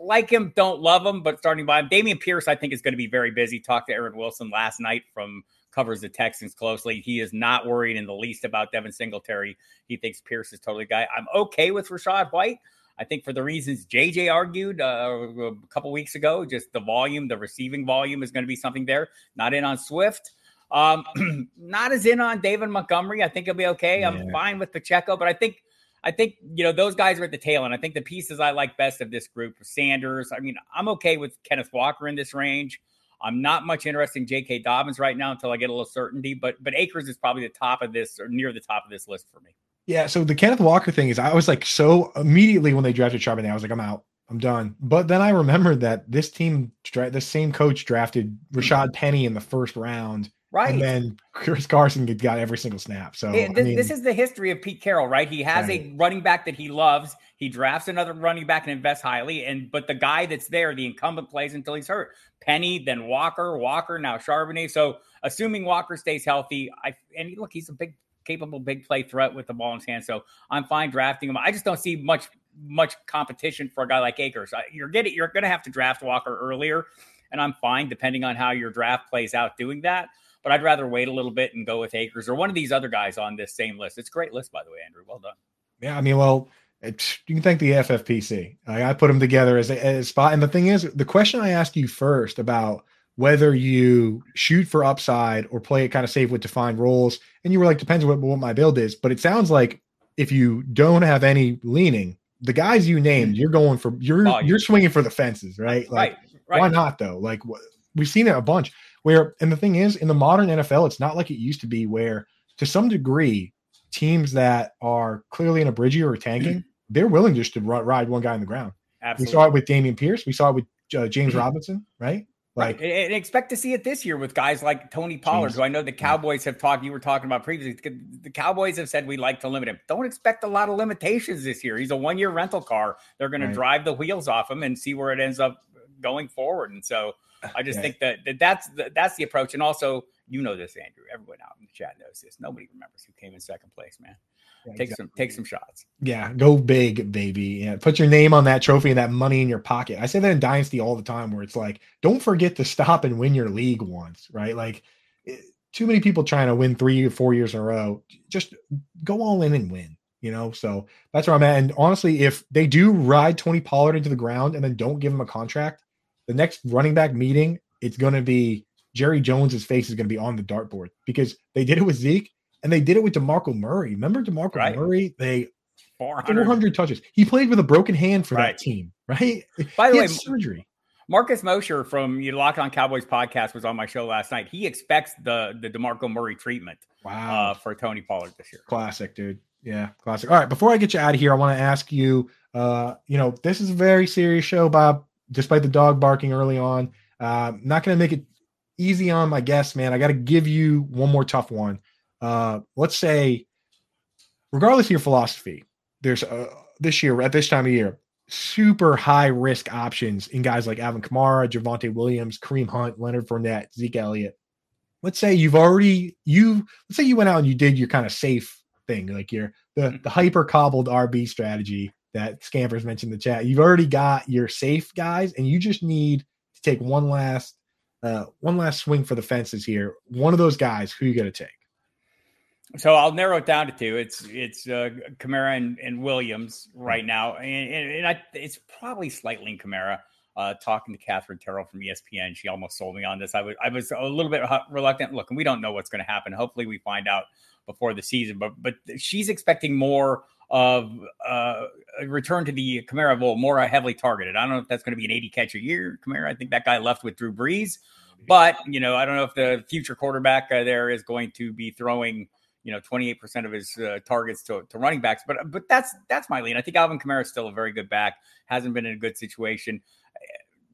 like him, don't love him, but starting by him. Dameon Pierce, I think, is going to be very busy. Talked to Aaron Wilson last night from covers the Texans closely. He is not worried in the least about Devin Singletary. He thinks Pierce is totally guy. I'm okay with Rachaad White. I think for the reasons JJ argued uh, a couple weeks ago, just the volume, the receiving volume is going to be something there. Not in on Swift. Um, not as in on David Montgomery. I think he'll be okay. I'm fine with Pacheco, but I think I think you know those guys are at the tail end. I think the pieces I like best of this group, are Sanders. I mean, I'm okay with Kenneth Walker in this range. I'm not much interested in J.K. Dobbins right now until I get a little certainty. But but Akers is probably the top of this or near the top of this list for me. Yeah. So the Kenneth Walker thing is, I was like so immediately when they drafted Charbonnet, I was like, I'm out. I'm done. But then I remembered that this team, the same coach drafted Rashad Penny in the first round Right. And then Chris Carson got every single snap. So this, I mean, this, is the history of Pete Carroll, right? He has right. a running back that he loves. He drafts another running back and invests highly. And but the guy that's there, the incumbent plays until he's hurt. Penny, then Walker, Walker, now Charbonnet. So assuming Walker stays healthy, I and look, he's a big, capable big play threat with the ball in his hand. So I'm fine drafting him. I just don't see much much competition for a guy like Akers. You're getting you're gonna have to draft Walker earlier, and I'm fine depending on how your draft plays out doing that but I'd rather wait a little bit and go with Akers or one of these other guys on this same list. It's a great list, by the way, Andrew. Well done. Yeah, I mean, well, you can thank the FFPC. I, I put them together as a, as a spot. And the thing is, the question I asked you first about whether you shoot for upside or play it kind of safe with defined roles, and you were like, depends on what, what my build is. But it sounds like if you don't have any leaning, the guys you named, you're going for you're oh, you're swinging for the fences, right? Like, right, right. why not though? Like, we've seen it a bunch. Where and the thing is, in the modern NFL, it's not like it used to be, where to some degree, teams that are clearly in a bridgey or tanking, they're willing just to ride one guy on the ground. Absolutely. We saw it with Dameon Pierce. We saw it with uh, James mm-hmm. Robinson, right? Like, right. and expect to see it this year with guys like Tony Pollard, who I know the Cowboys have talked. You were talking about previously. The Cowboys have said we like to limit him. Don't expect a lot of limitations this year. He's a one year rental car. They're going right. to drive the wheels off him and see where it ends up going forward. And so I just yeah. think that, that that's the, that's the approach. And also, you know this, Andrew. Everyone out in the chat knows this. Nobody remembers who came in second place, man. Yeah, take exactly. some take some shots. Yeah, go big, baby. Yeah, put your name on that trophy and that money in your pocket. I say that in Dynasty all the time, where it's like, don't forget to stop and win your league once, right? Like, it, too many people trying to win three or four years in a row. Just go all in and win. You know, so that's where I'm at. And honestly, if they do ride Tony Pollard into the ground and then don't give him a contract, the next running back meeting, it's going to be Jerry Jones's face is going to be on the dartboard because they did it with Zeke and they did it with DeMarco Murray. Remember DeMarco right. Murray? They 400. 400. touches. He played with a broken hand for right. that team, right? By the way, surgery. Marcus Mosher from you Locked On Cowboys podcast was on my show last night. He expects the the DeMarco Murray treatment wow. Uh, for Tony Pollard this year. Classic, dude. Yeah, classic. All right, before I get you out of here, I want to ask you. Uh, you know, this is a very serious show, Bob. Despite the dog barking early on, uh, not going to make it easy on my guests, man. I got to give you one more tough one. Uh, let's say, regardless of your philosophy, there's uh, this year at this time of year super high risk options in guys like Alvin Kamara, Javonte Williams, Kareem Hunt, Leonard Fournette, Zeke Elliott. Let's say you've already you let's say you went out and you did your kind of safe thing, like your the the hyper cobbled RB strategy that Scampers mentioned in the chat. You've already got your safe guys, and you just need to take one last uh, one last swing for the fences here. One of those guys, who you going to take? So I'll narrow it down to two. It's it's uh, Kamara and, and Williams right now, and, and, and I, it's probably slightly in Kamara. Uh, talking to Katherine Terrell from ESPN, she almost sold me on this. I was I was a little bit reluctant. Look, and we don't know what's going to happen. Hopefully, we find out before the season. But but she's expecting more of uh, return to the Kamara Bowl, more heavily targeted. I don't know if that's going to be an 80 catch a year. Kamara, I think that guy left with Drew Brees, but you know I don't know if the future quarterback uh, there is going to be throwing you know 28% of his uh, targets to, to running backs. But but that's that's my lean. I think alvin kamara is still a very good back hasn't been in a good situation.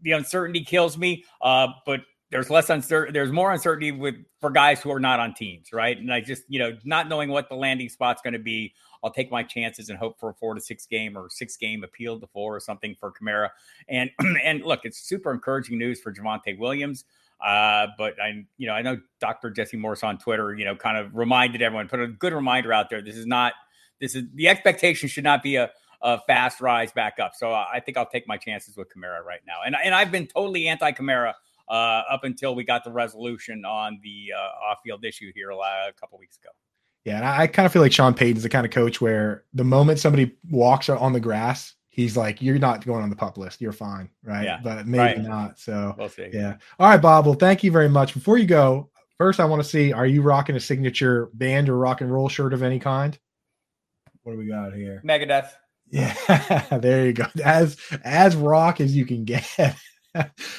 The uncertainty kills me uh, but there's less uncertainty there's more uncertainty with for guys who are not on teams right? And i just you know not knowing what the landing spot's going to be i'll take my chances and hope for a four to six game or six game appeal to four or something for kamara and and look it's super encouraging news for Javonte williams uh, but I, you know, I know Dr. Jesse Morse on Twitter, you know, kind of reminded everyone, put a good reminder out there. This is not, this is the expectation should not be a, a fast rise back up. So I think I'll take my chances with Kamara right now. And and I've been totally anti Kamara uh, up until we got the resolution on the uh, off field issue here a, a couple weeks ago. Yeah, and I, I kind of feel like Sean Payton's the kind of coach where the moment somebody walks on the grass, he's like, you're not going on the pup list. You're fine. Right. Yeah. But maybe right. not. So, we'll yeah. All right, Bob. Well, thank you very much. Before you go, first, I want to see are you rocking a signature band or rock and roll shirt of any kind? What do we got here? Megadeth. Yeah, there you go. As as rock as you can get.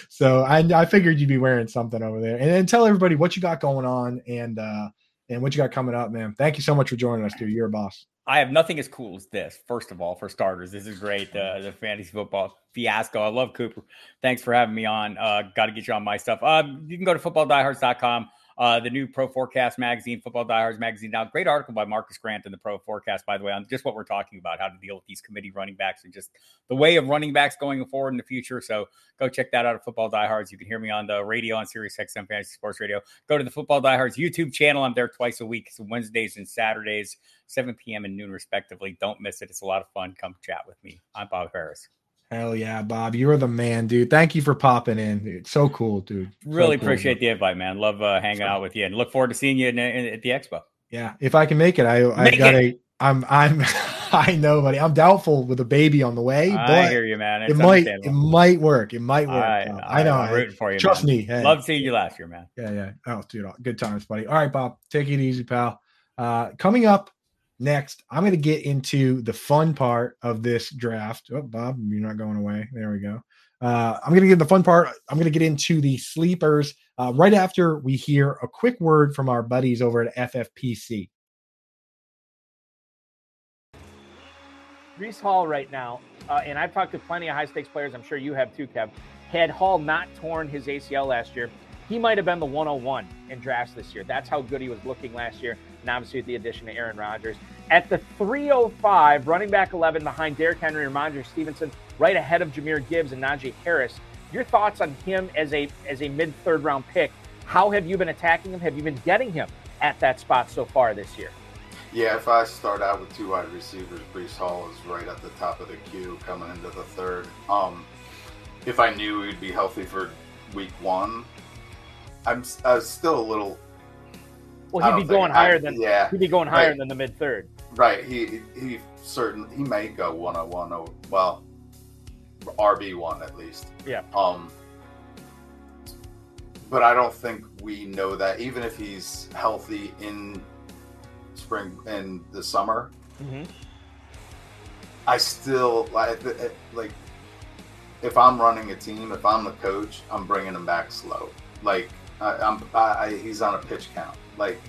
so I I figured you'd be wearing something over there. And then tell everybody what you got going on and uh and what you got coming up, man. Thank you so much for joining us, dude. You're a boss. I have nothing as cool as this. First of all, for starters, this is great. Uh, the fantasy football fiasco. I love Cooper. Thanks for having me on. Uh, Got to get you on my stuff. Uh, you can go to footballdiehards.com uh, the new Pro Forecast magazine, Football Diehards magazine. Now, great article by Marcus Grant in the Pro Forecast, by the way, on just what we're talking about, how to deal with these committee running backs and just the way of running backs going forward in the future. So go check that out at Football Diehards. You can hear me on the radio on Sirius XM Fantasy Sports Radio. Go to the Football Diehards YouTube channel. I'm there twice a week, so Wednesdays and Saturdays, 7 p.m. and noon respectively. Don't miss it. It's a lot of fun. Come chat with me. I'm Bob Harris. Hell yeah, Bob. You're the man, dude. Thank you for popping in. Dude. So cool, dude. So really cool, appreciate the invite, man. Love uh, hanging out with you and look forward to seeing you in, in, at the expo. Yeah. If I can make it, I I got it. a I'm I'm I know, buddy. I'm doubtful with a baby on the way. But I hear you, man. It's it might it might work. It might work. I, uh, I know. I'm rooting for you. Trust man. me. Hey. Love seeing you last year, man. Yeah, yeah. Oh, dude, good times, buddy. All right, Bob. Take it easy, pal. Uh, coming up Next, I'm going to get into the fun part of this draft. Oh, Bob, you're not going away. There we go. Uh, I'm going to get the fun part. I'm going to get into the sleepers uh, right after we hear a quick word from our buddies over at FFPC. Breece Hall right now, uh, and I've talked to plenty of high stakes players. I'm sure you have too, Kev. had Hall not torn his ACL last year, he might have been the 101 in drafts this year. That's how good he was looking last year. And obviously, with the addition of Aaron Rodgers. At the 305, running back 11 behind Derrick Henry and Rhamondre Stevenson, right ahead of Jahmyr Gibbs and Najee Harris. Your thoughts on him as a as a mid third round pick? How have you been attacking him? Have you been getting him at that spot so far this year? Yeah, if I start out with two wide receivers, Breece Hall is right at the top of the queue coming into the third. Um, if I knew he'd be healthy for week one, I'm, I'm still a little. Well, he'd be going higher I, than yeah. He'd be going higher right. than the mid third. Right. He he certainly he may go one on one. Oh well, RB one at least. Yeah. Um. But I don't think we know that even if he's healthy in spring and the summer. Mm-hmm. I still like like if I'm running a team, if I'm the coach, I'm bringing him back slow. Like I, am I, he's on a pitch count. Like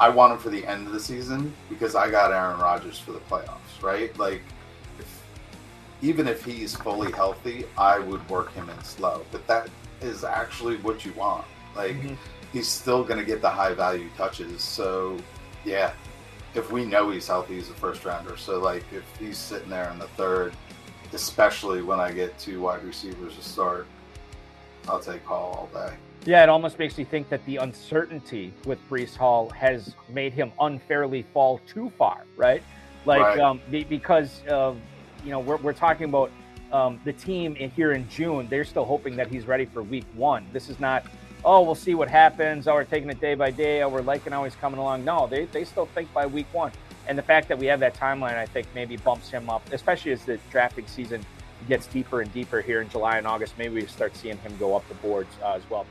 I want him for the end of the season because I got Aaron Rodgers for the playoffs, right? Like if, even if he's fully healthy, I would work him in slow. But that is actually what you want. Like mm-hmm. he's still going to get the high value touches. So yeah, if we know he's healthy, he's a first rounder. So like if he's sitting there in the third, especially when I get two wide receivers to start, I'll take Hall all day. Yeah, it almost makes me think that the uncertainty with Breece Hall has made him unfairly fall too far, right? Like right. Um, because uh, you know we're, we're talking about um, the team in, here in June. They're still hoping that he's ready for Week One. This is not oh, we'll see what happens. Oh, we're taking it day by day. Oh, we're liking how he's coming along. No, they, they still think by week one. And the fact that we have that timeline, I think, maybe bumps him up, especially as the drafting season gets deeper and deeper here in July and August. Maybe we start seeing him go up the boards uh, as well.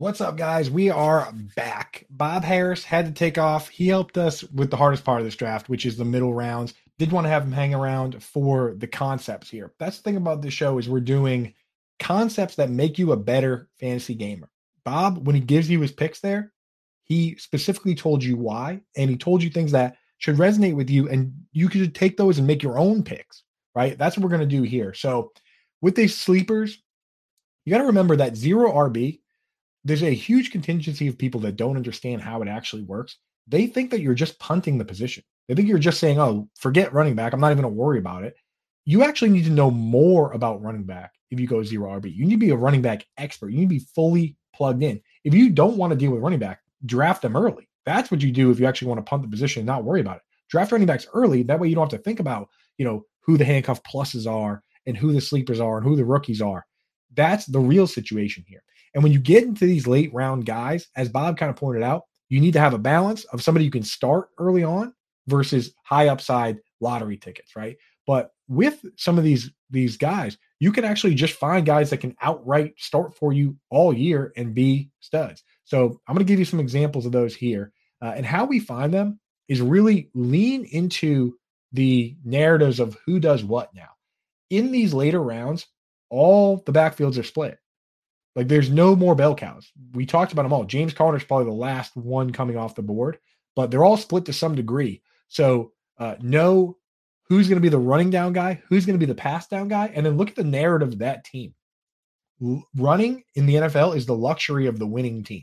What's up, guys? We are back. Bob Harris had to take off. He helped us with the hardest part of this draft, which is the middle rounds. Did want to have him hang around for the concepts here. That's the thing about this show is we're doing concepts that make you a better fantasy gamer. Bob, when he gives you his picks there, he specifically told you why, and he told you things that should resonate with you, and you could take those and make your own picks. Right? That's what we're going to do here. So, with these sleepers, you got to remember that zero RB there's a huge contingency of people that don't understand how it actually works. They think that you're just punting the position. They think you're just saying, "Oh, forget running back. I'm not even going to worry about it." You actually need to know more about running back if you go zero RB. You need to be a running back expert. You need to be fully plugged in. If you don't want to deal with running back, draft them early. That's what you do if you actually want to punt the position and not worry about it. Draft running backs early. That way you don't have to think about, you know, who the handcuff pluses are and who the sleepers are and who the rookies are. That's the real situation here. And when you get into these late round guys, as Bob kind of pointed out, you need to have a balance of somebody you can start early on versus high upside lottery tickets, right? But with some of these these guys, you can actually just find guys that can outright start for you all year and be studs. So I'm going to give you some examples of those here, uh, and how we find them is really lean into the narratives of who does what now. In these later rounds, all the backfields are split. Like there's no more bell cows. We talked about them all. James Conner's probably the last one coming off the board, but they're all split to some degree. So uh, know who's going to be the running down guy, who's going to be the pass down guy, and then look at the narrative of that team. L- running in the NFL is the luxury of the winning team.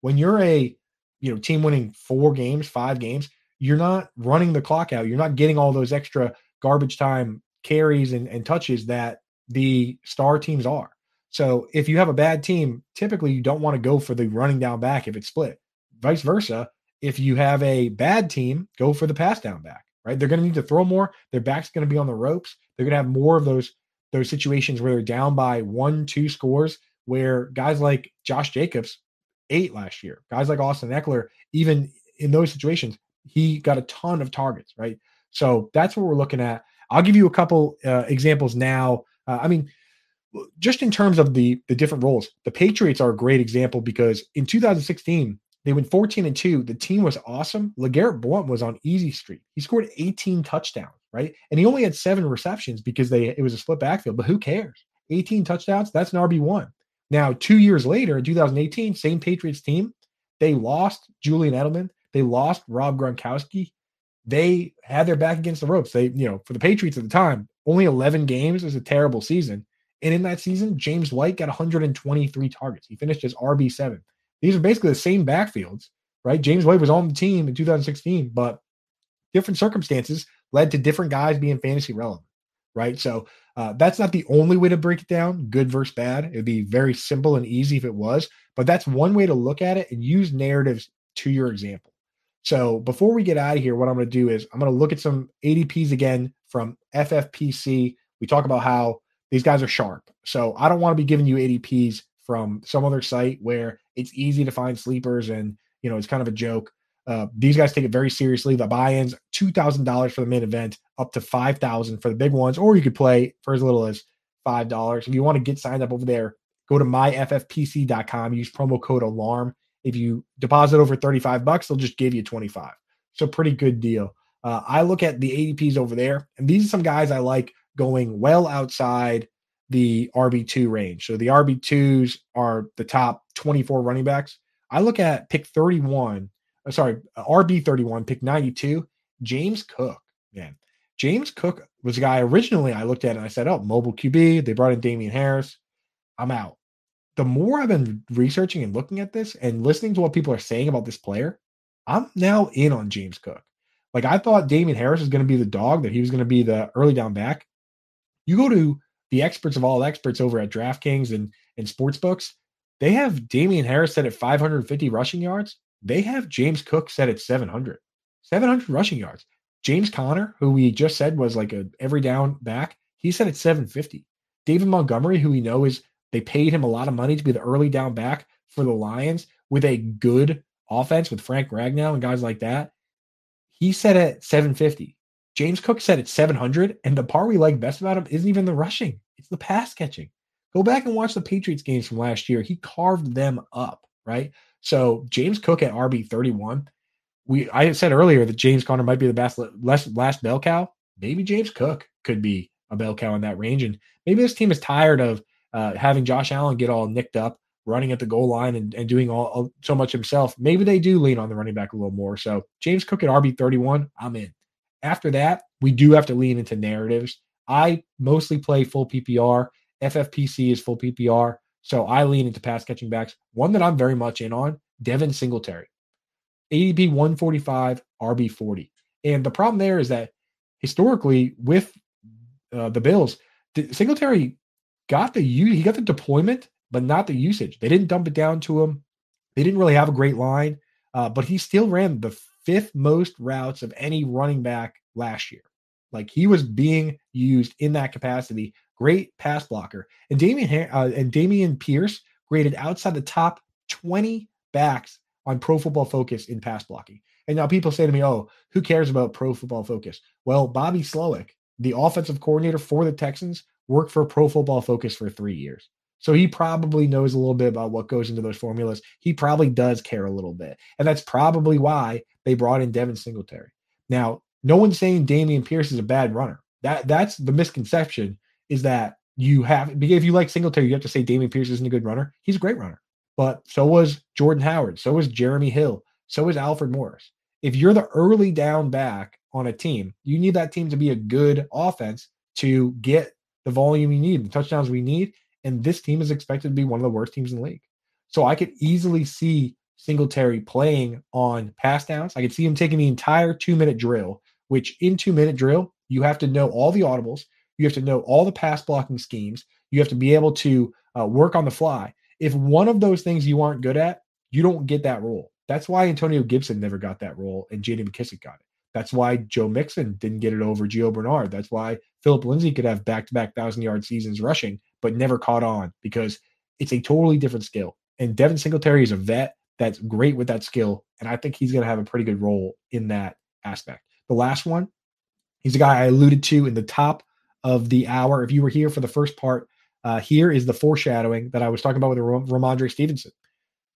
When you're a you know team winning four games, five games, you're not running the clock out. You're not getting all those extra garbage time carries and, and touches that the star teams are. So if you have a bad team, typically you don't want to go for the running down back if it's split. Vice versa, if you have a bad team, go for the pass down back, right? They're going to need to throw more. Their back's going to be on the ropes. They're going to have more of those those situations where they're down by one, two scores, where guys like Josh Jacobs eight last year, guys like Austin Ekeler, even in those situations, he got a ton of targets, right? So that's what we're looking at. I'll give you a couple uh, examples now. Uh, I mean, just in terms of the the different roles, the Patriots are a great example because in 2016 they went 14 and 2. The team was awesome. LeGarrette Blunt was on easy street. He scored 18 touchdowns, right? And he only had seven receptions because they it was a split backfield, but who cares? 18 touchdowns, that's an RB1. Now, two years later, in 2018, same Patriots team, They lost Julian Edelman. They lost Rob Gronkowski. They had their back against the ropes. They, you know, for the Patriots at the time, only 11 games is a terrible season. And in that season, James White got 123 targets. He finished as RB7. These are basically the same backfields, right? James White was on the team in 2016, but different circumstances led to different guys being fantasy relevant, right? So uh, that's not the only way to break it down, good versus bad. It'd be very simple and easy if it was, but that's one way to look at it and use narratives to your example. So before we get out of here, what I'm going to do is I'm going to look at some ADPs again from FFPC. We talk about how these guys are sharp. So I don't want to be giving you ADPs from some other site where it's easy to find sleepers and you know it's kind of a joke. Uh, these guys take it very seriously. The buy-ins two thousand dollars for the main event, up to five thousand for the big ones, or you could play for as little as five dollars. If you want to get signed up over there, go to myffpc.com. Use promo code alarm. If you deposit over thirty five bucks, they'll just give you twenty five. So pretty good deal. Uh, I look at the ADPs over there, and these are some guys I like going well outside the RB2 range. So the RB2s are the top 24 running backs. I look at pick 31 uh, sorry, RB 31, pick 92, James Cook. Man, James Cook was a guy originally I looked at and I said, oh, mobile QB. They brought in Damien Harris. I'm out. The more I've been researching and looking at this and listening to what people are saying about this player, I'm now in on James Cook. Like I thought Damien Harris was going to be the dog, that he was going to be the early down back. You go to the experts of all experts over at DraftKings and, and sportsbooks, they have Damien Harris set at 550 rushing yards they have James Cook set at 700, 700 rushing yards. James Conner, who we just said was like a every down back, he set at 750. David Montgomery, who we know is they paid him a lot of money to be the early down back for the Lions with a good offense with Frank Ragnow and guys like that. He set at 750. James Cook said it's 700, and the part we like best about him isn't even the rushing; it's the pass catching. Go back and watch the Patriots games from last year. He carved them up, right? So James Cook at RB 31. We I said earlier that James Conner might be the best last, last bell cow. Maybe James Cook could be a bell cow in that range. And maybe this team is tired of uh, having Josh Allen get all nicked up, running at the goal line and, and doing all, all so much himself. Maybe they do lean on the running back a little more. So James Cook at RB 31, I'm in. After that, we do have to lean into narratives. I mostly play full PPR. FFPC is full PPR. So I lean into pass catching backs. One that I'm very much in on, Devin Singletary. ADP 145, RB 40. And the problem there is that historically with uh, the Bills, Singletary got the he got the deployment, but not the usage. They didn't dump it down to him. They didn't really have a great line, uh, but he still ran the fifth most routes of any running back last year. Like he was being used in that capacity great pass blocker. And Damian uh, and Dameon Pierce graded outside the top 20 backs on Pro Football Focus in pass blocking. And now people say to me, "Oh, who cares about Pro Football Focus?" Well, Bobby Slowik, the offensive coordinator for the Texans, worked for Pro Football Focus for three years. So he probably knows a little bit about what goes into those formulas. He probably does care a little bit. And that's probably why they brought in Devin Singletary. Now, no one's saying Dameon Pierce is a bad runner. That that's the misconception is that you have because if you like Singletary, you have to say Dameon Pierce isn't a good runner. He's a great runner, but so was Jordan Howard, so was Jeremy Hill, so is Alfred Morris. If you're the early down back on a team, you need that team to be a good offense to get the volume you need, the touchdowns we need. And this team is expected to be one of the worst teams in the league. So I could easily see Singletary playing on pass downs. I could see him taking the entire two minute drill, which in two minute drill, you have to know all the audibles. You have to know all the pass blocking schemes. You have to be able to uh, work on the fly. If one of those things you aren't good at, you don't get that role. That's why Antonio Gibson never got that role and JD McKissic got it. That's why Joe Mixon didn't get it over Gio Bernard. That's why Phillip Lindsay could have back to back thousand yard seasons rushing, but never caught on because it's a totally different skill. And Devin Singletary is a vet that's great with that skill. And I think he's going to have a pretty good role in that aspect. The last one, he's a guy I alluded to in the top of the hour. If you were here for the first part, uh, here is the foreshadowing that I was talking about with Rhamondre Stevenson.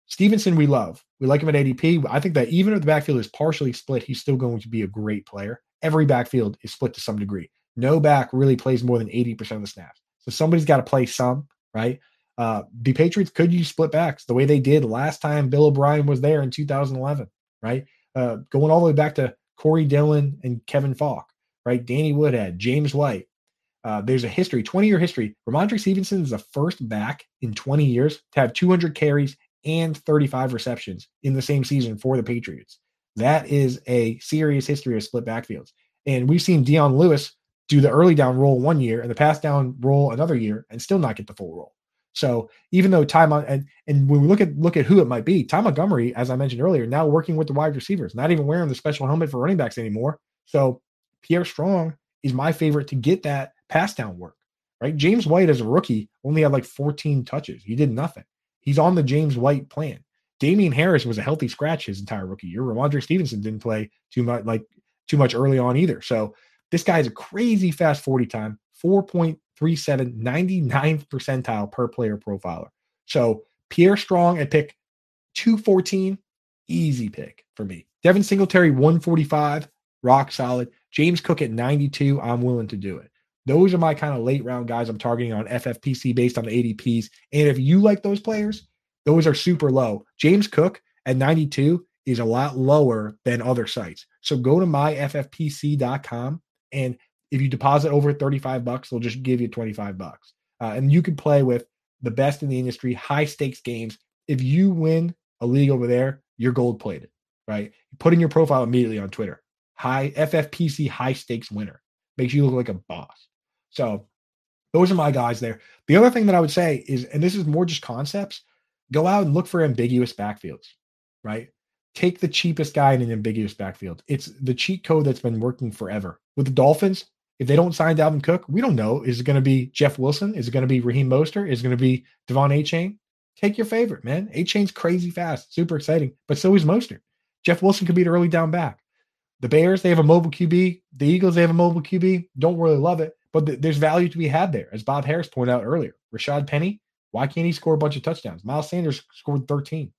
Stevenson, we love. We like him at ADP. I think that even if the backfield is partially split, he's still going to be a great player. Every backfield is split to some degree. No back really plays more than 80% of the snaps. So somebody's got to play some, right? Uh, the Patriots could use split backs the way they did last time Bill O'Brien was there in 2011, right? Uh, going all the way back to Corey Dillon and Kevin Faulk, right? Danny Woodhead, James White. Uh, there's a history, 20 year history. Rhamondre Stevenson is the first back in 20 years to have 200 carries and 35 receptions in the same season for the Patriots. That is a serious history of split backfields. And we've seen Dion Lewis do the early down role one year and the pass down role another year and still not get the full role. So even though Ty and and when we look at look at who it might be, Ty Montgomery, as I mentioned earlier, now working with the wide receivers, not even wearing the special helmet for running backs anymore. So Pierre Strong is my favorite to get that pass down work. Right, James White as a rookie only had like 14 touches. He did nothing. He's on the James White plan. Damien Harris was a healthy scratch his entire rookie year. Rhamondre Stevenson didn't play too much like too much early on either. So this guy is a crazy fast 40 time, 4.37, 99th percentile per player profiler. So Pierre Strong at pick 214, easy pick for me. Devin Singletary 145, rock solid. James Cook at 92, I'm willing to do it. Those are my kind of late round guys I'm targeting on FFPC based on the ADPs. And if you like those players, those are super low. James Cook at 92 is a lot lower than other sites. So go to myffpc.com and if you deposit over 35 bucks, they'll just give you 25 bucks. Uh, and you can play with the best in the industry, high stakes games. If you win a league over there, you're gold plated, right? You put in your profile immediately on Twitter. High FFPC high stakes winner. Makes you look like a boss. So those are my guys there. The other thing that I would say is, and this is more just concepts, go out and look for ambiguous backfields, right? Take the cheapest guy in an ambiguous backfield. It's the cheat code that's been working forever. With the Dolphins, if they don't sign Dalvin Cook, we don't know. Is it going to be Jeff Wilson? Is it going to be Raheem Mostert? Is it going to be De'Von Achane? Take your favorite, man. Achane's crazy fast, super exciting, but so is Mostert. Jeff Wilson could be the early down back. The Bears, they have a mobile QB. The Eagles, they have a mobile QB. Don't really love it, but th- there's value to be had there, as Bob Harris pointed out earlier. Rashad Penny, why can't he score a bunch of touchdowns? Miles Sanders scored 13,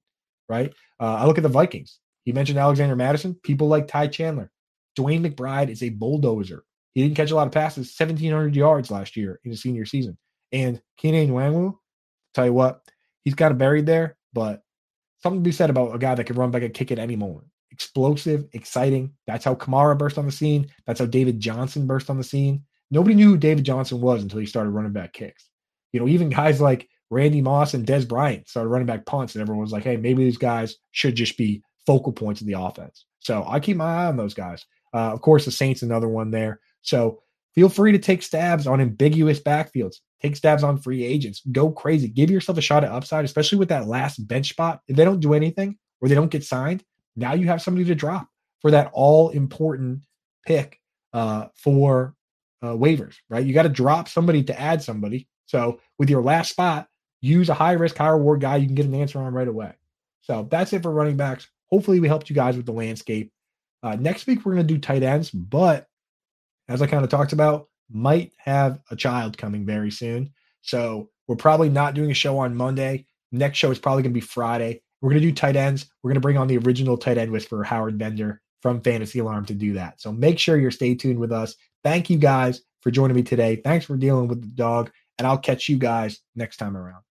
right? Uh, I look at the Vikings. You mentioned Alexander Mattison. People like Ty Chandler. DeWayne McBride is a bulldozer. He didn't catch a lot of passes, 1,700 yards last year in his senior season. And Keenan Nwangwu, tell you what, he's kind of buried there, but something to be said about a guy that can run back and kick at any moment. Explosive, exciting. That's how Kamara burst on the scene. That's how David Johnson burst on the scene. Nobody knew who David Johnson was until he started running back kicks. You know, even guys like Randy Moss and Dez Bryant started running back punts, and everyone was like, hey, maybe these guys should just be focal points of the offense. So I keep my eye on those guys. Uh, of course, the Saints, another one there. So feel free to take stabs on ambiguous backfields. Take stabs on free agents. Go crazy. Give yourself a shot at upside, especially with that last bench spot. If they don't do anything or they don't get signed, now you have somebody to drop for that all important pick uh, for uh, waivers, right? You got to drop somebody to add somebody. So with your last spot, use a high risk, high reward guy you can get an answer on right away. So that's it for running backs. Hopefully, we helped you guys with the landscape. Uh, next week, we're going to do tight ends, but as I kind of talked about, might have a child coming very soon. So we're probably not doing a show on Monday. Next show is probably going to be Friday. We're going to do tight ends. We're going to bring on the original tight end whisperer, Howard Bender from Fantasy Alarm, to do that. So make sure you're stay tuned with us. Thank you guys for joining me today. Thanks for dealing with the dog, and I'll catch you guys next time around.